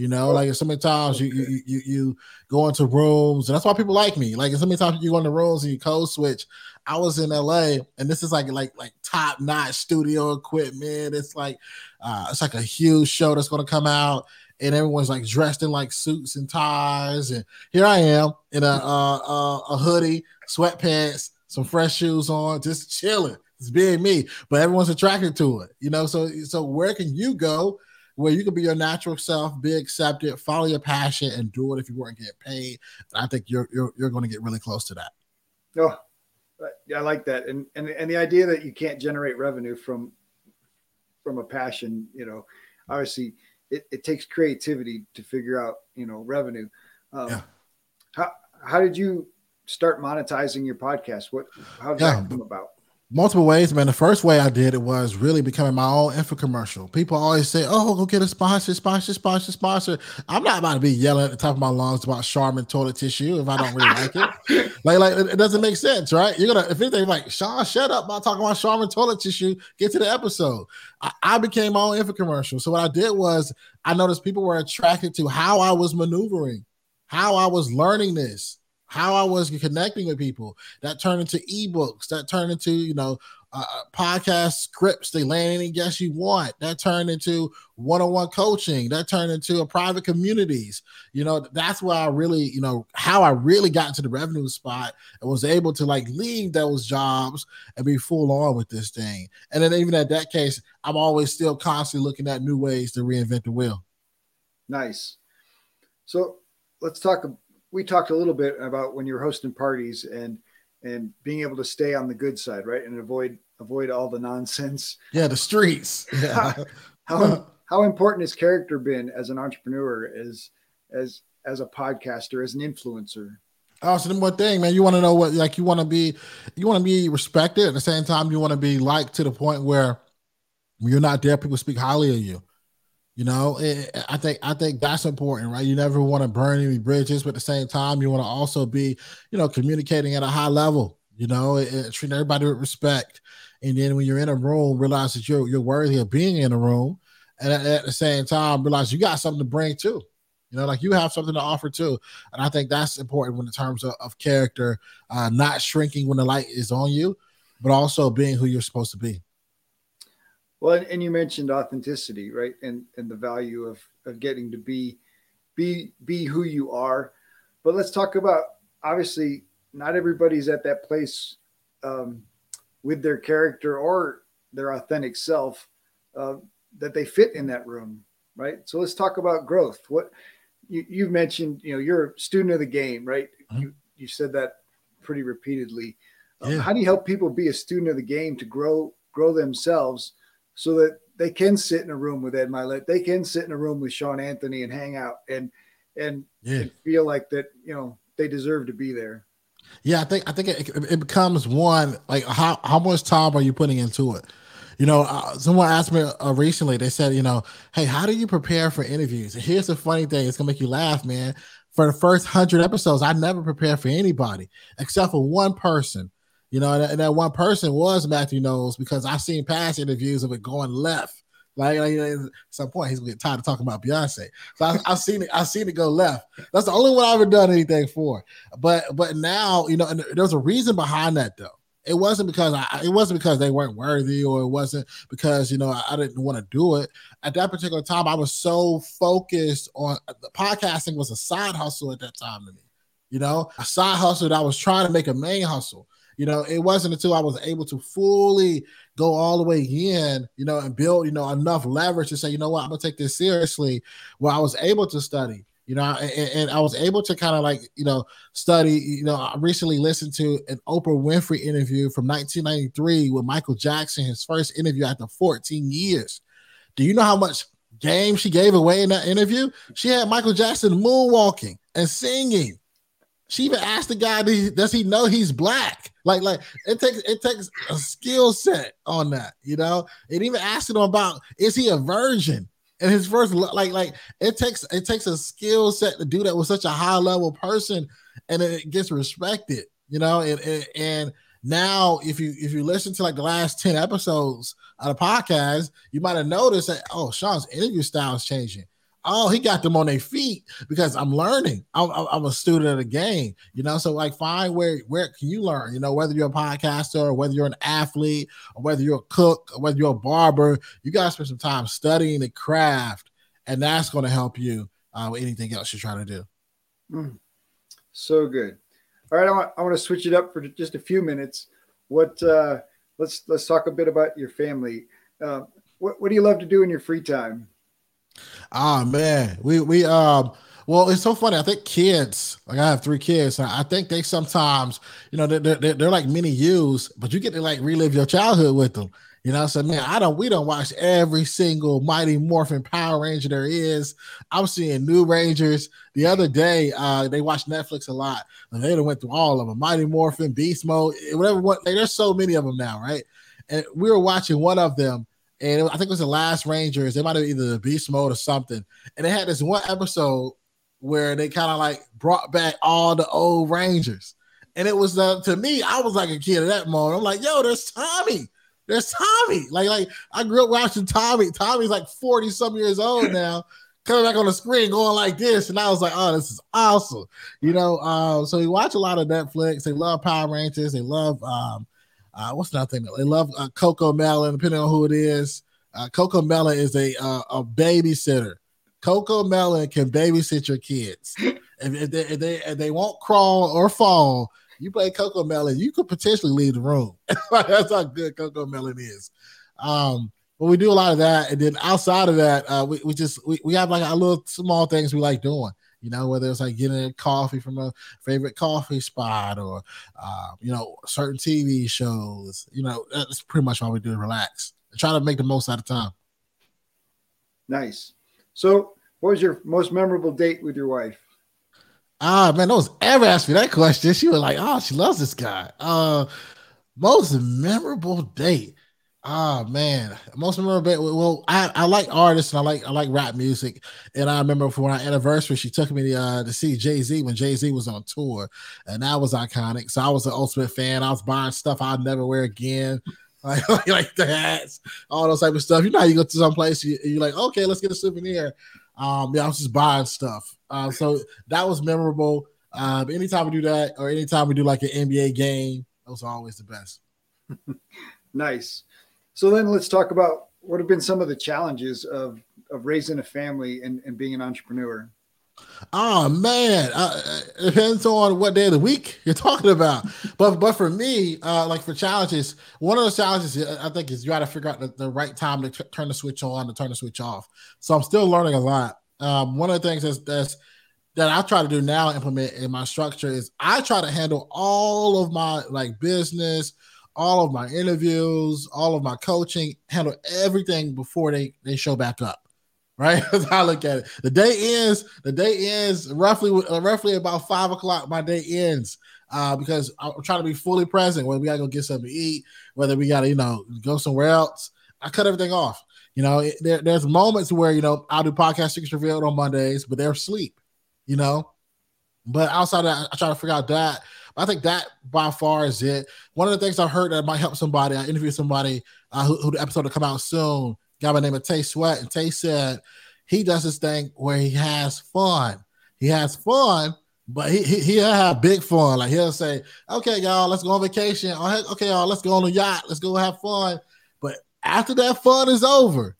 You know, like so many times you, you you you go into rooms, and that's why people like me. Like so many times you go into rooms and you code switch. I was in LA, and this is like like like top notch studio equipment. It's like uh, it's like a huge show that's going to come out, and everyone's like dressed in like suits and ties. And here I am in a a hoodie, sweatpants, some fresh shoes on, just chilling. It's being me, but everyone's attracted to it. You know, so so where can you go? Where you can be your natural self, be accepted, follow your passion, and do it if you weren't getting paid. And I think you're you're, you're going to get really close to that. Oh, yeah, I like that, and and and the idea that you can't generate revenue from from a passion, you know, obviously it, it takes creativity to figure out, you know, revenue. Um, Yeah. How how did you start monetizing your podcast? What how did Yeah. that come about? Multiple ways, man. The first way I did it was really becoming my own infomercial. People always say, "Oh, go get a sponsor, sponsor, sponsor, sponsor." I'm not about to be yelling at the top of my lungs about Charmin toilet tissue if I don't really like it. *laughs* Like, like it, doesn't make sense, right? You're gonna if anything, like Shawn, shut up about talking about Charmin toilet tissue. Get to the episode. I, I became my own infomercial. So what I did was I noticed people were attracted to how I was maneuvering, how I was learning this, how I was connecting with people. That turned into ebooks. That turned into you know uh, podcast scripts. They land any guest you want. That turned into one-on-one coaching. That turned into a private communities. You know that's where I really you know how I really got into the revenue spot and was able to like leave those jobs and be full on with this thing. And then even at that case, I'm always still constantly looking at new ways to reinvent the wheel. Nice. So let's talk. We talked a little bit about when you're hosting parties and and being able to stay on the good side, right, and avoid avoid all the nonsense. Yeah, the streets. *laughs* Yeah. How how important has character been as an entrepreneur, as as as a podcaster, as an influencer? Oh, so then one thing, man, you want to know what like you want to be, you want to be respected at the same time. You want to be liked to the point where you're not there, people speak highly of you. You know, it, I think I think that's important, right? You never want to burn any bridges, but at the same time, you want to also be, you know, communicating at a high level. You know, it, it, treating everybody with respect, and then when you're in a room, realize that you're you're worthy of being in a room, and at, at the same time, realize you got something to bring too. You know, like you have something to offer too, and I think that's important when in terms of, of character, uh, not shrinking when the light is on you, but also being who you're supposed to be. Well, and you mentioned authenticity, right? And and the value of of getting to be be be who you are. But let's talk about obviously not everybody's at that place um, with their character or their authentic self uh, that they fit in that room, right? So let's talk about growth. What you, you've mentioned, you know, you're a student of the game, right? Mm-hmm. You you said that pretty repeatedly. Um, yeah. How do you help people be a student of the game to grow grow themselves so that they can sit in a room with Ed Mylett, they can sit in a room with Shawn Anthony and hang out and and, yeah. and feel like that, you know, they deserve to be there. Yeah, I think I think it, it becomes one like how how much time are you putting into it? You know, uh, someone asked me uh, recently. They said, you know, hey, how do you prepare for interviews? And here's the funny thing: it's gonna make you laugh, man. For the first hundred episodes, I never prepared for anybody except for one person. You know, and, and that one person was Matthew Knowles because I've seen past interviews of it going left. Like, like at some point, he's gonna get tired of talking about Beyonce. So I, have seen it. I've seen it go left. That's the only one I've ever done anything for. But but now, you know, and there's a reason behind that though. It wasn't because I, it wasn't because they weren't worthy, or it wasn't because you know I, I didn't want to do it. At that particular time, I was so focused on the podcasting was a side hustle at that time to me. You know, a side hustle that I was trying to make a main hustle. You know, it wasn't until I was able to fully go all the way in, you know, and build, you know, enough leverage to say, you know what, I'm gonna take this seriously. Where I was able to study, you know, and, and I was able to kind of like, you know, study. You know, I recently listened to an Oprah Winfrey interview from 1993 with Michael Jackson, his first interview after 14 years. Do you know how much game she gave away in that interview? She had Michael Jackson moonwalking and singing. She even asked the guy, does he know he's black? Like, like it takes it takes a skill set on that, you know. And even asking him about is he a virgin? and his first like like it takes it takes a skill set to do that with such a high level person and it gets respected you know and, and, and now if you if you listen to like the last 10 episodes of the podcast you might have noticed that oh Shawn's interview style is changing oh, he got them on their feet because I'm learning. I'm, I'm, a student of the game, you know. So like, find where where can you learn? You know, whether you're a podcaster or whether you're an athlete or whether you're a cook or whether you're a barber, you gotta spend some time studying the craft, and that's going to help you uh, with anything else you're trying to do. Mm. So good. All right, I want I want to switch it up for just a few minutes. What uh, let's let's talk a bit about your family. Uh, what, what do you love to do in your free time? Ah man, we we um well, it's so funny. I think kids, like I have three kids, I think they sometimes, you know, they're, they're, they're like mini yous, but you get to like relive your childhood with them. You know, so man, I don't. We don't watch every single Mighty Morphin Power Ranger there is. I'm seeing new Rangers. The other day, uh, they watched Netflix a lot, and they went through all of them. Mighty Morphin, Beast Mode, whatever. What there's so many of them now, right? And we were watching one of them, and I think it was the last Rangers. They might have either the Beast Mode or something. And they had this one episode where they kind of like brought back all the old Rangers. And it was uh, to me, I was like a kid at that moment. I'm like, yo, there's Tommy. There's Tommy. Like, like I grew up watching Tommy. Tommy's like 40 some years old *laughs* now, coming back on the screen going like this. And I was like, oh, this is awesome. You know, uh, so we watch a lot of Netflix. They love Power Rangers. They love um, uh, what's another thing? They love uh, CoComelon, depending on who it is. Uh, CoComelon is a uh, a babysitter. CoComelon can babysit your kids. *laughs* if, if, they, if, they, if they won't crawl or fall, you play CoComelon, you could potentially leave the room. *laughs* That's how good CoComelon is. Um, but we do a lot of that, and then outside of that, uh, we, we just we, we have like a little small things we like doing you know, whether it's like getting a coffee from a favorite coffee spot or, uh, you know, certain TV shows. You know, that's pretty much all we do. Relax and try to make the most out of time. Nice. So, what was your most memorable date with your wife? Ah, man, no one's ever asked me that question. She was like, "Oh, she loves this guy." Uh, most memorable date. Ah man, most memorable. Well, I, I like artists and I like I like rap music. And I remember for our anniversary, she took me to, uh, to see Jay Z when Jay Z was on tour, and that was iconic. So I was an ultimate fan. I was buying stuff I'd never wear again, *laughs* like like the hats, all those type of stuff. You know, you go to some place, you, you're like, okay, let's get a souvenir. Um, yeah, I was just buying stuff. Uh, so that was memorable. Uh, anytime we do that, or anytime we do like an NBA game, those are always the best. *laughs* nice. So then let's talk about what have been some of the challenges of of raising a family and, and being an entrepreneur. Oh man, uh, it depends on what day of the week you're *laughs* talking about. but but for me, uh, like for challenges, one of the challenges I think is you got to figure out the, the, right time to t- turn the switch on and turn the switch off. So I'm still learning a lot. Um, one of the things that's, that's that I try to do now, implement in my structure is I try to handle all of my like business, all of my interviews, all of my coaching, handle everything before they they show back up. Right, *laughs* how I look at it. The day ends. The day ends roughly roughly about five o'clock. My day ends uh, because I'm trying to be fully present. Whether we gotta go get something to eat, whether we gotta you know go somewhere else, I cut everything off. You know, it, there, there's moments where you know I'll do podcast secrets revealed on Mondays, but they're asleep. You know, but outside of that, I try to figure out that. I think that by far is it. One of the things I heard that might help somebody, I interviewed somebody uh, who, who, the episode will come out soon, guy by the name of Tay Sweat, and Tay said he does this thing where he has fun. He has fun, but he, he he'll have big fun. Like he'll say, "Okay, y'all, let's go on vacation. Okay, y'all, let's go on a yacht. Let's go have fun." But after that fun is over,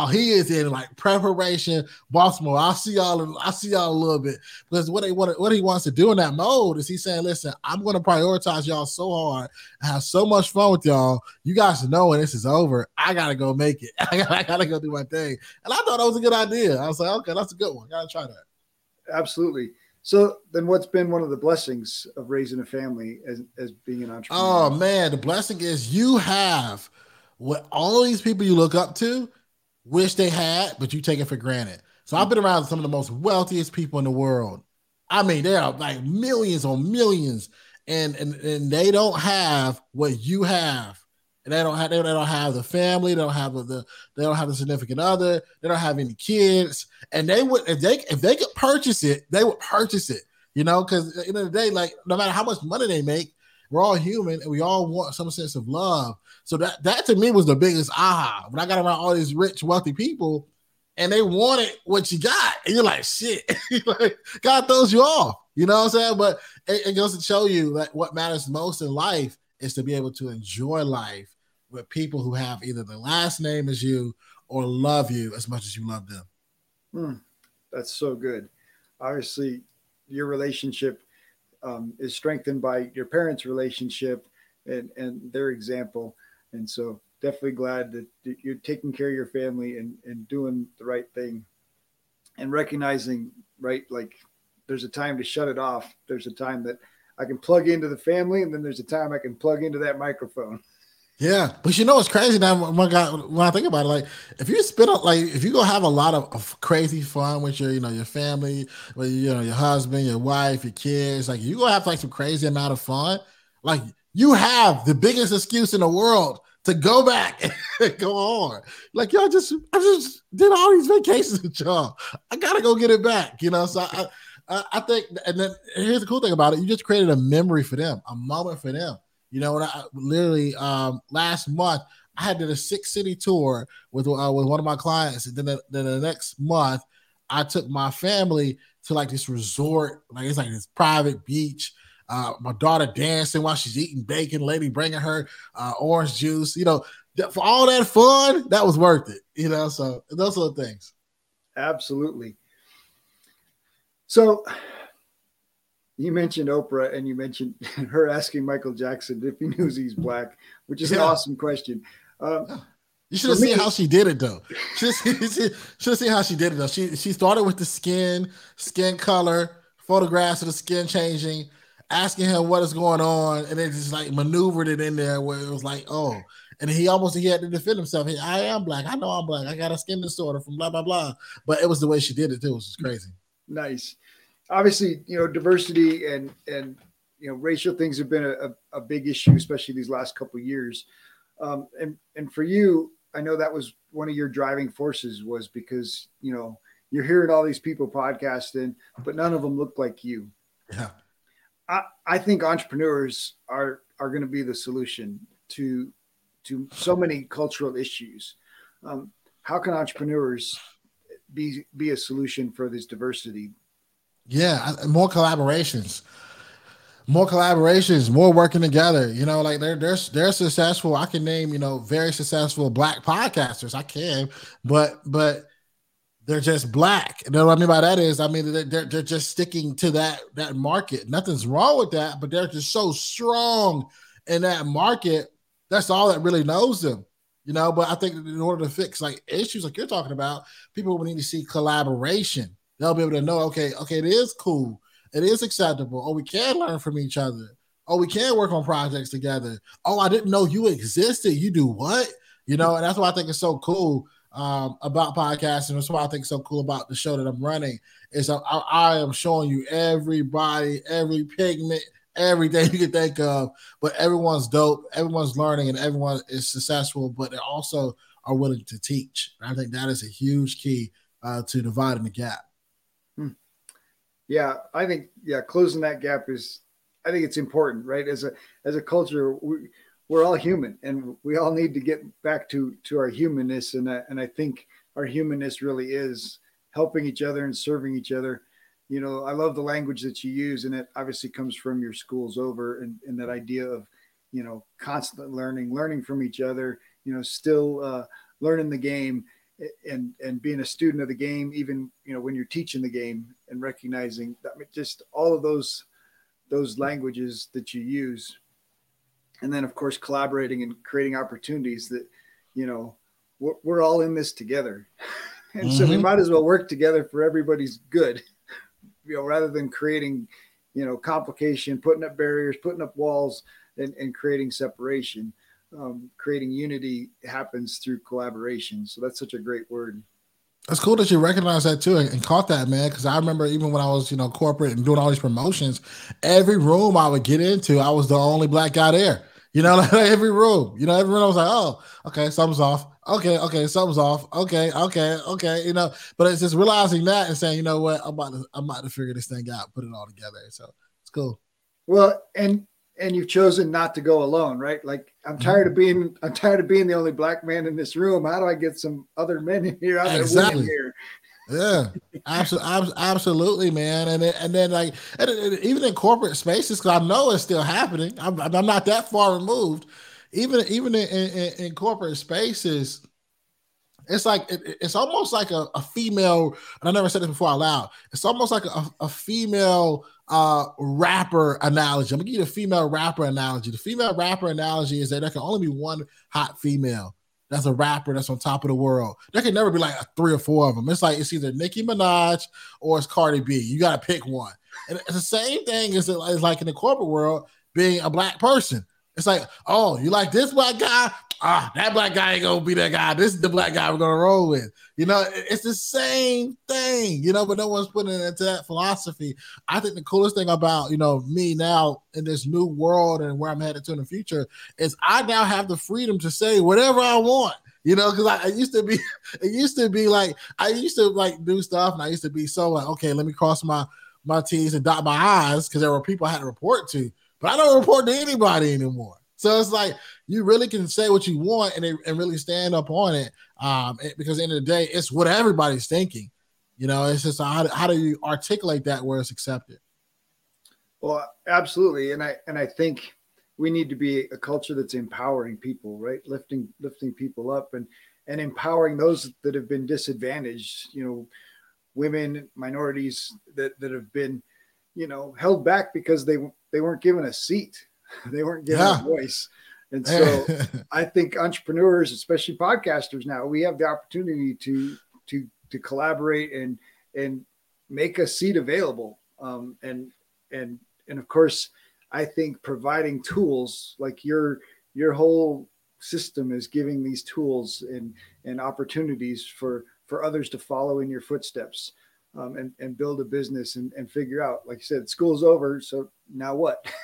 Oh, he is in like preparation, Baltimore. I'll see y'all. I'll see y'all a little bit because what he what, what he wants to do in that mode is he's saying, "Listen, I'm going to prioritize y'all so hard, I have so much fun with y'all. You guys know when this is over, I gotta go make it. *laughs* I gotta, I gotta go do my thing." And I thought that was a good idea. I was like, "Okay, that's a good one. Gotta try that." Absolutely. So then, what's been one of the blessings of raising a family as as being an entrepreneur? Oh man, the blessing is you have what all these people you look up to wish they had, but you take it for granted. So I've been around some of the most wealthiest people in the world. I mean, they are like millions on millions, and and and they don't have what you have. And they don't have they don't have the family, they don't have the they don't have a significant other, they don't have any kids, and they would if they if they could purchase it, they would purchase it. You know, because at the end of the day, like no matter how much money they make, we're all human and we all want some sense of love. So that that to me was the biggest aha when I got around all these rich, wealthy people, and they wanted what you got, and you're like, shit, *laughs* like, God throws you off. You know what I'm saying? But it, it goes to show you that what matters most in life is to be able to enjoy life with people who have either the last name as you or love you as much as you love them. Hmm. That's so good. Obviously, your relationship um, is strengthened by your parents' relationship and, and their example. And so definitely glad that you're taking care of your family and, and doing the right thing and recognizing, right, like there's a time to shut it off. There's a time that I can plug into the family, and then there's a time I can plug into that microphone. *laughs* Yeah, but you know what's crazy now? When I, when I think about it, like if you spend like if you go have a lot of, of, crazy fun with your you know your family, with you know your husband, your wife, your kids, like you go have like some crazy amount of fun. Like you have the biggest excuse in the world to go back *laughs* and go on. Like y'all just, I just did all these vacations with y'all. I gotta go get it back, you know. So I, I, I think, and then here's the cool thing about it: you just created a memory for them, a moment for them. You know, what I literally um, last month I had did a six city tour with uh, with one of my clients, and then the, then the next month I took my family to like this resort, like it's like this private beach uh, my daughter dancing while she's eating bacon, lady bringing her uh, orange juice. You know, for all that fun, that was worth it. You know, so those are the things. Absolutely. So you mentioned Oprah and you mentioned *laughs* her asking Michael Jackson if he knows he's black, which is yeah. an awesome question. Um, you should have seen how she did it though. *laughs* Should have seen how she did it though. She she started with the skin, skin color, photographs of the skin changing, asking him what is going on, and then just like maneuvered it in there where it was like, oh, and he almost he had to defend himself. He, I am black. I know I'm black. I got a skin disorder from blah blah blah. But it was the way she did it too, which was crazy. Nice. Obviously, you know, diversity and and you know racial things have been a, a big issue, especially these last couple years. Um, and and for you, I know that was one of your driving forces was because you know you're hearing all these people podcasting, but none of them look like you. Yeah. I, I think entrepreneurs are are going to be the solution to to so many cultural issues. Um, how can entrepreneurs be be a solution for this diversity. Yeah, more collaborations more collaborations, more working together. You know, like they're they're they're successful. I can name you know very successful black podcasters. I can, but but they're just black. You know what I mean by that is I mean they're they're just sticking to that that market. Nothing's wrong with that, but they're just so strong in that market. That's all that really knows them. You know, but I think in order to fix like issues like you're talking about, people need to see collaboration. They'll be able to know, okay, okay, it is cool it is acceptable. Oh, we can learn from each other. Oh, we can work on projects together. Oh, I didn't know you existed. You do what? You know, and that's why I think it's so cool um, about podcasting. That's why I think it's so cool about the show that I'm running. Is I, I am showing you everybody, every pigment, everything *laughs* you can think of. But everyone's dope. Everyone's learning, and everyone is successful. But they also are willing to teach. And I think that is a huge key uh, to dividing the gap. Yeah, I think yeah, closing that gap is I think it's important, right? As a as a culture, we, we're all human, and we all need to get back to to our humanness, and I, and I think our humanness really is helping each other and serving each other. You know, I love the language that you use, and it obviously comes from your schools over, and, and that idea of you know constant learning, learning from each other. You know, still uh, learning the game and and being a student of the game even you know when you're teaching the game and recognizing that just all of those those languages that you use and then of course collaborating and creating opportunities that you know we're, we're all in this together *laughs* and mm-hmm. so we mm-hmm. might as well work together for everybody's good *laughs* you know rather than creating you know complication putting up barriers putting up walls and, and creating separation um, creating unity happens through collaboration. So that's such a great word. It's cool that you recognize that too and, and caught that, man. Because I remember even when I was, you know, corporate and doing all these promotions, every room I would get into, I was the only black guy there. You know, *laughs* like every room, you know, everyone was like, oh, okay, something's off. Okay, okay, something's off. Okay, okay, okay. You know, but it's just realizing that and saying, you know what, I'm about to, I'm about to figure this thing out, put it all together. So it's cool. Well, and and you've chosen not to go alone, right? Like I'm tired of mm-hmm. being I'm tired of being the only black man in this room. How do I get some other men in here? Exactly. Here? Yeah, absolutely, absolutely, man. And then, and then like and even in corporate spaces, because I know it's still happening. I'm, I'm not that far removed. Even even in, in, in corporate spaces, it's like it, it's almost like a, a, female. And I never said this before out loud. It's almost like a, a female uh, rapper analogy. I'm gonna give you the female rapper analogy. The female rapper analogy is that there can only be one hot female. That's a rapper that's on top of the world. There can never be like three or four of them. It's like it's either Nicki Minaj or it's Cardi B. You got to pick one. And it's the same thing as, as like in the corporate world being a black person. It's like, oh, you like this black guy? Ah, that black guy ain't gonna be that guy. This is the black guy we're gonna roll with. You know, it's the same thing, you know, but no one's putting it into that philosophy. I think the coolest thing about, you know, me now in this new world and where I'm headed to in the future is I now have the freedom to say whatever I want. You know, because I, I, used to be, *laughs* it used to be like I used to like do stuff, and I used to be so like, okay, let me cross my my T's and dot my I's because there were people I had to report to, but I don't report to anybody anymore. So it's like you really can say what you want and, and really stand up on it. Um, because at the end of the day, it's what everybody's thinking. You know, it's just how, how do you articulate that where it's accepted? Well, absolutely, and I and I think we need to be a culture that's empowering people, right? Lifting lifting people up and and empowering those that have been disadvantaged. You know, women, minorities that that have been, you know, held back because they they weren't given a seat, *laughs* they weren't given yeah. a voice. And *laughs* so I think entrepreneurs, especially podcasters now, we have the opportunity to to to collaborate and and make a seat available. Um, and and and of course, I think providing tools like your your whole system is giving these tools and and opportunities for for others to follow in your footsteps um, and and build a business and, and figure out like I said school's over so now what? *laughs*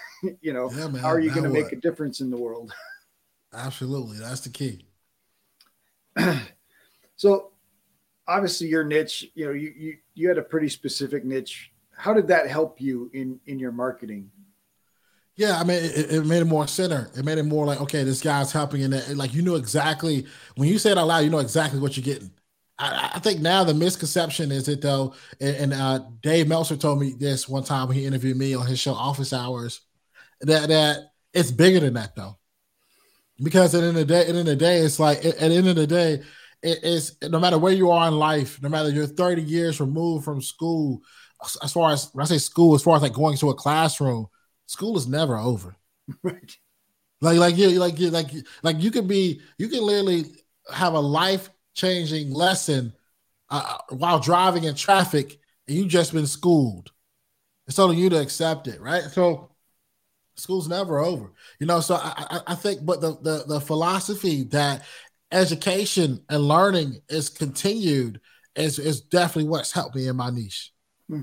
You know yeah, how are you going to make a difference in the world? *laughs* Absolutely that's the key. *clears throat* So obviously your niche you know you, you you had a pretty specific niche. How did that help you in in your marketing? Yeah, I mean, it, it, made it more center. It made it more like, okay, this guy's helping, and like you know exactly when you say it out loud, you know exactly what you're getting I, I, think now the misconception is that though, and, and uh, Dave Meltzer told me this one time when he interviewed me on his show Office Hours, that that it's bigger than that though, because at the end of the day, at the end of the day, it's like at the end of the day, it is no matter where you are in life, no matter you're 30 years removed from school, as far as when I say school, as far as like going to a classroom, school is never over. *laughs* Right. Like like you like you like like you could be you can literally have a life changing lesson uh, while driving in traffic, and you've just been schooled. It's on you to accept it, right? So school's never over, you know. So I, I, I think, but the, the the philosophy that education and learning is continued is is definitely what's helped me in my niche. Hmm.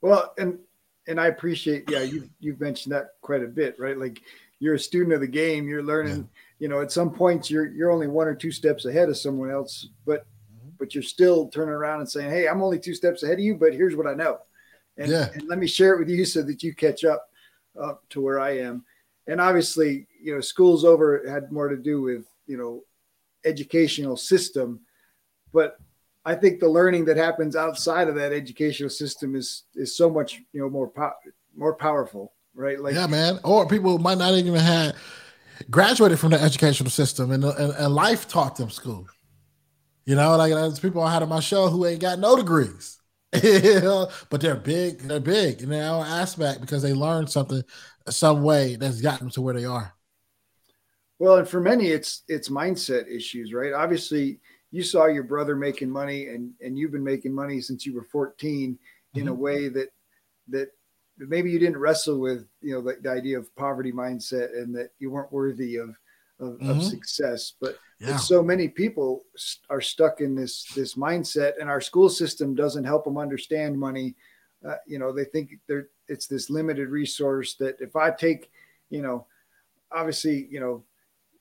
Well, and and I appreciate, yeah, you you've mentioned that quite a bit, right? Like you're a student of the game, you're learning. Yeah. You know, at some points you're you're only one or two steps ahead of someone else, but mm-hmm. but you're still turning around and saying, "Hey, I'm only two steps ahead of you, but here's what I know." And, yeah. and let me share it with you so that you catch up uh, to where I am. And obviously, you know, schools over had more to do with you know educational system, but I think the learning that happens outside of that educational system is is so much you know more po- more powerful, right? Like yeah, man. Or people might not even have graduated from the educational system and, and, and life taught them school. You know, like there's people I had on my show who ain't got no degrees, *laughs* but they're big. They're big in their own aspect because they learned something some way that's gotten them to where they are. Well, and for many, it's it's mindset issues, right? Obviously, you saw your brother making money and and you've been making money since you were 14 mm-hmm. in a mm-hmm. way that that maybe you didn't wrestle with you know the, the, idea of poverty mindset and that you weren't worthy of of, mm-hmm. of success but, yeah. so many people are stuck in this this mindset and our school system doesn't help them understand money uh, you know they think they're it's this limited resource that if i take you know obviously you know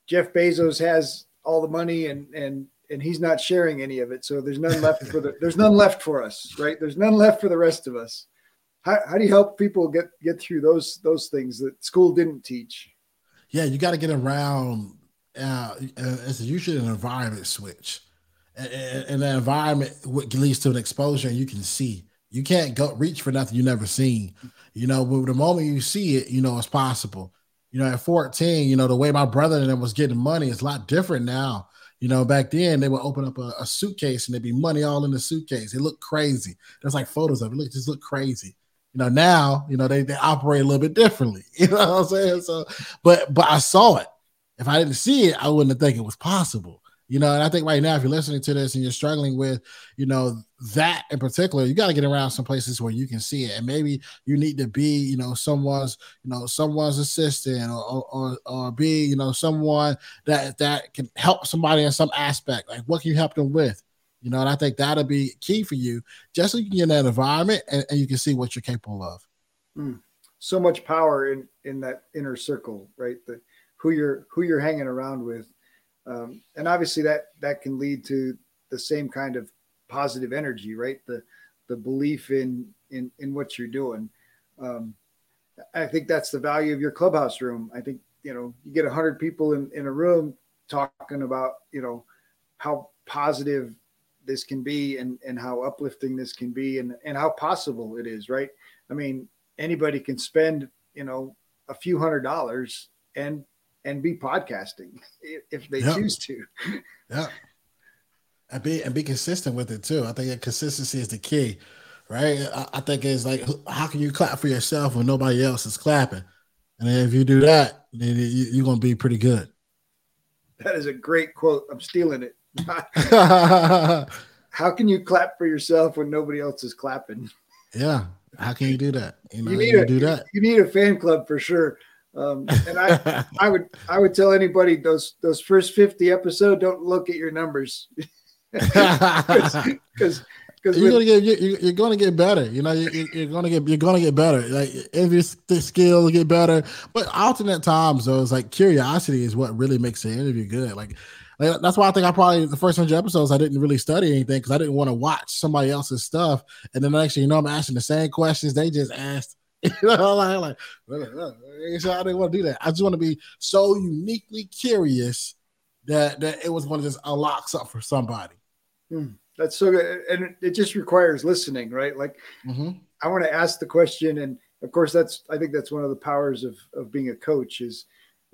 jeff bezos has all the money and and and he's not sharing any of it. So there's none left for the *laughs* there's none left for us, right? There's none left for the rest of us. How, how do you help people get get through those those things that school didn't teach? Yeah, you got to get around. Uh, it's usually an environment switch, and, and environment leads to an exposure, and you can see. You can't go reach for nothing you've never seen. You know, but the moment you see it, you know it's possible. You know, at 14, you know the way my brother and them was getting money is a lot different now you know, back then they would open up a, a, suitcase and there'd be money all in the suitcase. It looked crazy. There's like photos of it. Look, just look crazy. You know, now, you know, they, they operate a little bit differently. *laughs* You know what I'm saying? So, but but I saw it. If I didn't see it, I wouldn't have think it was possible. You know, and I think right now, if you're listening to this and you're struggling with, you know, that in particular, you got to get around some places where you can see it, and maybe you need to be, you know, someone's, you know, someone's assistant, or or or be, you know, someone that that can help somebody in some aspect. Like, what can you help them with? You know, and I think that'll be key for you, just so you can get in that environment and, and you can see what you're capable of. Mm. So much power in in that inner circle, right? The who you're who you're hanging around with um, and obviously that that can lead to the same kind of positive energy right the the belief in in in what you're doing um, i think that's the value of your clubhouse room i think you know you get a 100 people in in a room talking about you know how positive this can be and and how uplifting this can be and and how possible it is right i mean anybody can spend you know a few hundred dollars and and be podcasting *laughs* if they choose to. *laughs* Yeah. And be and be consistent with it too. I think consistency is the key, right? I, I, think it's like how can you clap for yourself when nobody else is clapping? And if you do that, then you, are gonna be pretty good. That is a great quote. I'm stealing it. *laughs* how can you clap for yourself when nobody else is clapping? Yeah. How can you do that? You, know, you need a, do that. You need a fan club for sure. Um, and I, *laughs* I would, I would tell anybody those those first fifty episodes, don't look at your numbers, *laughs* because you're gonna get you, you're gonna get better. You know, you, you're gonna get you're gonna get better. Like if your skills get better, but alternate times though, it's like curiosity is what really makes the interview good. Like, like that's why I think I probably the first hundred episodes I didn't really study anything because I didn't want to watch somebody else's stuff, and then actually, you know, I'm asking the same questions they just asked *laughs* you know, like, like so I didn't want to do that. I just want to be so uniquely curious that that it was going to just unlock something for somebody. Hmm. That's so good. And it just requires listening, right? Like mm-hmm. I want to ask the question. And of course, that's I think that's one of the powers of of being a coach is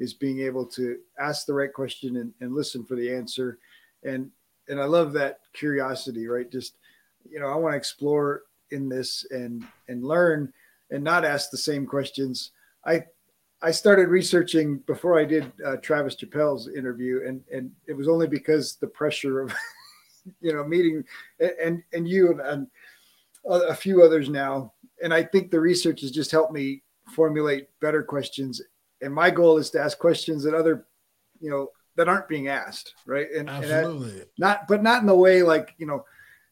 is being able to ask the right question and, and listen for the answer. And and I love that curiosity, right? Just you know, I want to explore in this and and learn and not ask the same questions. I I started researching before I did uh, Travis Chappell's interview, and and it was only because the pressure of *laughs* you know meeting and and you and, and a few others now, and I think the research has just helped me formulate better questions. And my goal is to ask questions that other, you know, that aren't being asked, right? And, Absolutely. And not, but not in the way like you know,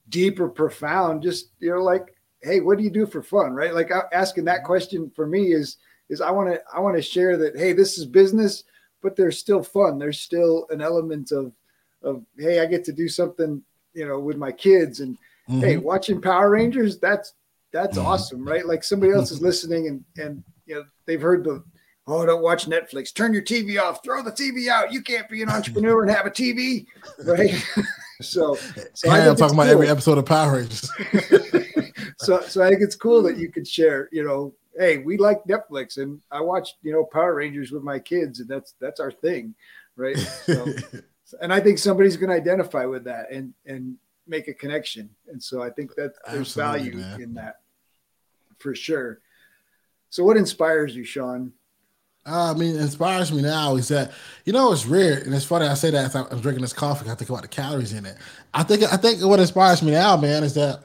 deep or profound. Just you know, like, hey, what do you do for fun, right? Like asking that question for me is is I want to I want to share that hey, this is business, but there's still fun. There's still an element of of hey, I get to do something you know with my kids and mm-hmm. hey, watching Power Rangers. That's that's mm-hmm. awesome, right? Like somebody else is listening and and you know they've heard the oh don't watch Netflix, turn your TV off, throw the TV out. You can't be an entrepreneur and have a TV, right? *laughs* so, so yeah, I'm talking about every episode of Power Rangers. *laughs* so so I think it's cool that you could share, you know, hey, we like Netflix, and I watched you know Power Rangers with my kids, and that's that's our thing, right? So, *laughs* and I think somebody's going to identify with that and and make a connection, and so I think that there's Absolutely, value man. in that for sure. So, what inspires you, Shawn? Uh, I mean, inspires me now is that you know it's rare and it's funny. I say that as I'm drinking this coffee. I think about the calories in it. I think I think what inspires me now, man, is that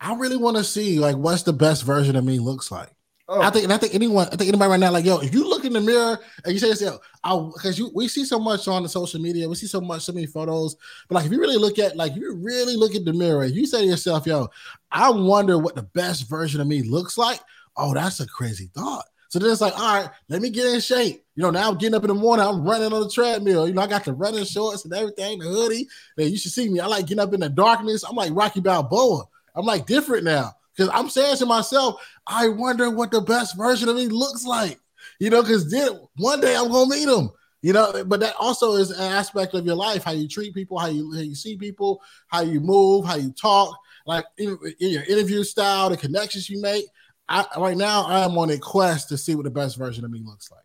I really want to see like what's the best version of me looks like. Oh. I think, and I think anyone, I think anybody right now, like, yo, if you look in the mirror and you say yourself, I because you, we see so much on the social media, we see so much, so many photos, but like, if you really look at, like, you really look at the mirror, you say to yourself, yo, I wonder what the best version of me looks like. Oh, that's a crazy thought. So then it's like, all right, let me get in shape. You know, now I'm getting up in the morning, I'm running on the treadmill. You know, I got the running shorts and everything, the hoodie. Man, you should see me. I like getting up in the darkness. I'm like Rocky Balboa. I'm like different now. Because I'm saying to myself, I wonder what the best version of me looks like. You know, because then one day I'm gonna meet him. You know, but that also is an aspect of your life, how you treat people, how you how you see people, how you move, how you talk, like in, in your interview style, the connections you make. I, right now, I am on a quest to see what the best version of me looks like.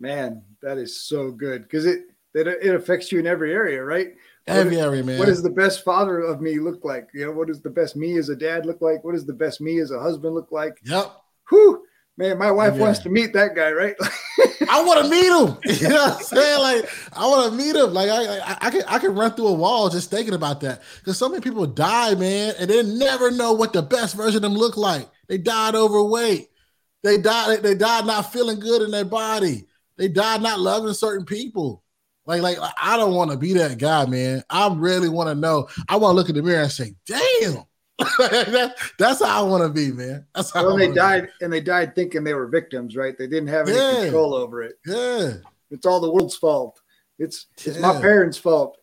Man, that is so good because it it, it affects you in every area, right? Every area, man. What does the best father of me look like? You know, what does the best me as a dad look like? What does the best me as a husband look like? Yep. Whew. Man, my wife yeah. wants to meet that guy, right? *laughs* I want to meet him. *laughs* You know what I'm saying? Like, I want to meet him. Like, I, I, I, can, I can run through a wall just thinking about that. Because so many people die, man, and they never know what the best version of them look like. They died overweight. They died. They died not feeling good in their body. They died not loving certain people. Like, like I don't want to be that guy, man. I really want to know. I want to look in the mirror and say, "Damn." *laughs* that, that's how I want to be, man. That's how. Well, they died, be. and they died thinking they were victims, right? They didn't have any yeah. control over it. Yeah, it's all the world's fault. It's it's yeah. my parents' fault.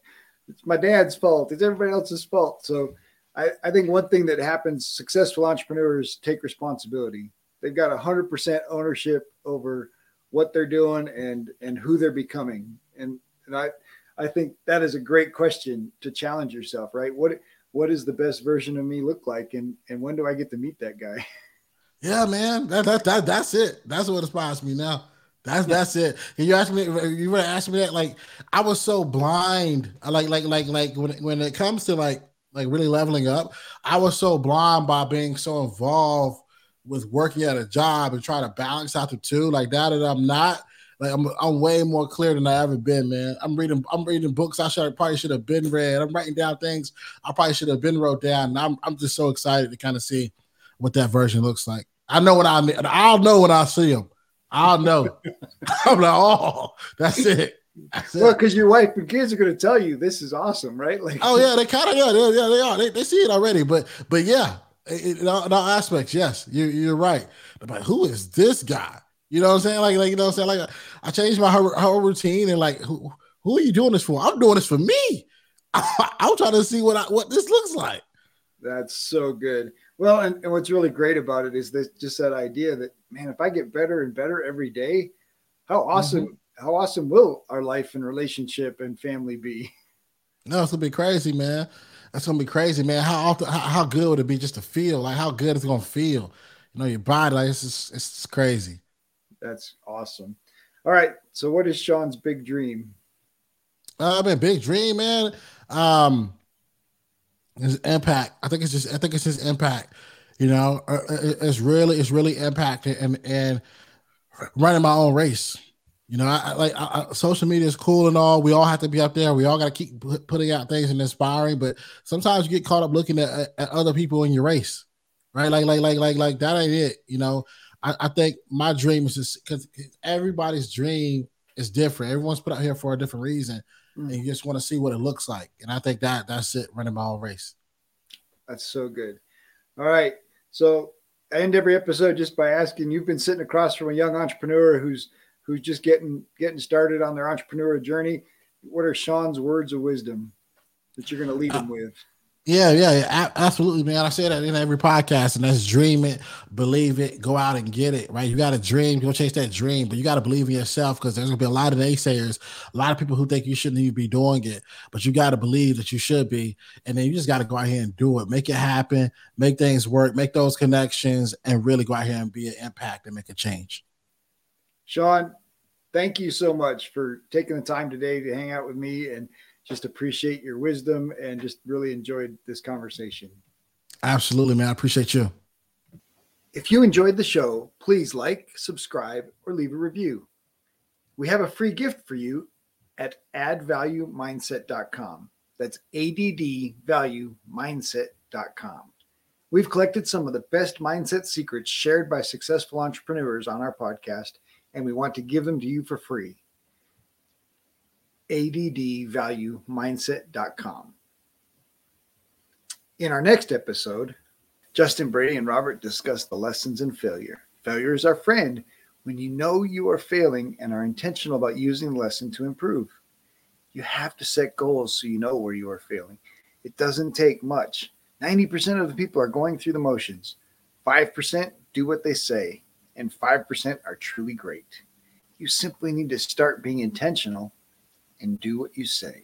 It's my dad's fault. It's everybody else's fault. So, I I think one thing that happens: successful entrepreneurs take responsibility. They've got hundred percent ownership over what they're doing and and who they're becoming. And and I, I think that is a great question to challenge yourself, right? What what does the best version of me look like, and and when do I get to meet that guy? *laughs* Yeah, man, that that, that that's it. That's what inspires me now. That's that's it. And you ask me, you were asking me that. Like I was so blind. I like like like like when when it comes to like like really leveling up, I was so blind by being so involved with working at a job and trying to balance out the two. Like that, that I'm not. Like I'm, I'm way more clear than I ever been, man. I'm reading, I'm reading books I should probably should have been read. I'm writing down things I probably should have been wrote down. And I'm, I'm just so excited to kind of see what that version looks like. I know when I, I'll know when I see them. I'll know. *laughs* I'm like, oh, that's it. Well, because your wife and kids are going to tell you this is awesome, right? Like, oh yeah, they kind of yeah, yeah, they are. They, they see it already, but but yeah, in all, in all aspects, yes, you, you're right. But who is this guy? You know what I'm saying? Like, like you know what I'm saying? Like, I changed my whole, whole routine and like, who, who are you doing this for? I'm doing this for me. *laughs* I, am trying to see what I, what this looks like. That's so good. Well, and, and what's really great about it is this just that idea that man, if I get better and better every day, how awesome, mm-hmm. How awesome will our life and relationship and family be? No, it's gonna be crazy, man. That's gonna be crazy, man. How often? How, how good would it be just to feel? Like how good it's gonna feel? You know, your body. Like it's just, it's crazy. That's awesome. All right. So, what is Shawn's big dream? Uh, I mean, big dream, man. Um, his impact. I think it's just. I think it's his impact. You know, uh, uh, it's really, it's really impacting and and running my own race. You know, I, I like I, social media is cool and all. We all have to be up there. We all got to keep putting out things and inspiring. But sometimes you get caught up looking at, at other people in your race, right? Like, like, like, like, like that ain't it. You know, I, I think my dream is just because everybody's dream is different. Everyone's put out here for a different reason, mm. and you just want to see what it looks like. And I think that that's it. Running my own race. That's so good. All right, so I end every episode just by asking. You've been sitting across from a young entrepreneur who's who's just getting getting started on their entrepreneurial journey. What are Shawn's words of wisdom that you're going to leave them with? Yeah, yeah, yeah, absolutely, man. I say that in every podcast, and that's dream it, believe it, go out and get it, right? You got to dream, go chase that dream, but you got to believe in yourself because there's gonna be a lot of naysayers, a lot of people who think you shouldn't even be doing it, but you got to believe that you should be, and then you just got to go out here and do it, make it happen, make things work, make those connections, and really go out here and be an impact and make a change. Shawn, thank you so much for taking the time today to hang out with me and just appreciate your wisdom and just really enjoyed this conversation. Absolutely, man. I appreciate you. If you enjoyed the show, please like, subscribe, or leave a review. We have a free gift for you at addvaluemindset.com. That's addvaluemindset.com. We've collected some of the best mindset secrets shared by successful entrepreneurs on our podcast, and we want to give them to you for free addvaluemindset.com. In our next episode, Justin Brady and Robert discuss the lessons in failure. Failure is our friend when you know you are failing and are intentional about using the lesson to improve. You have to set goals so you know where you are failing. It doesn't take much. 90% of the people are going through the motions. 5% do what they say, and 5% are truly great. You simply need to start being intentional and do what you say.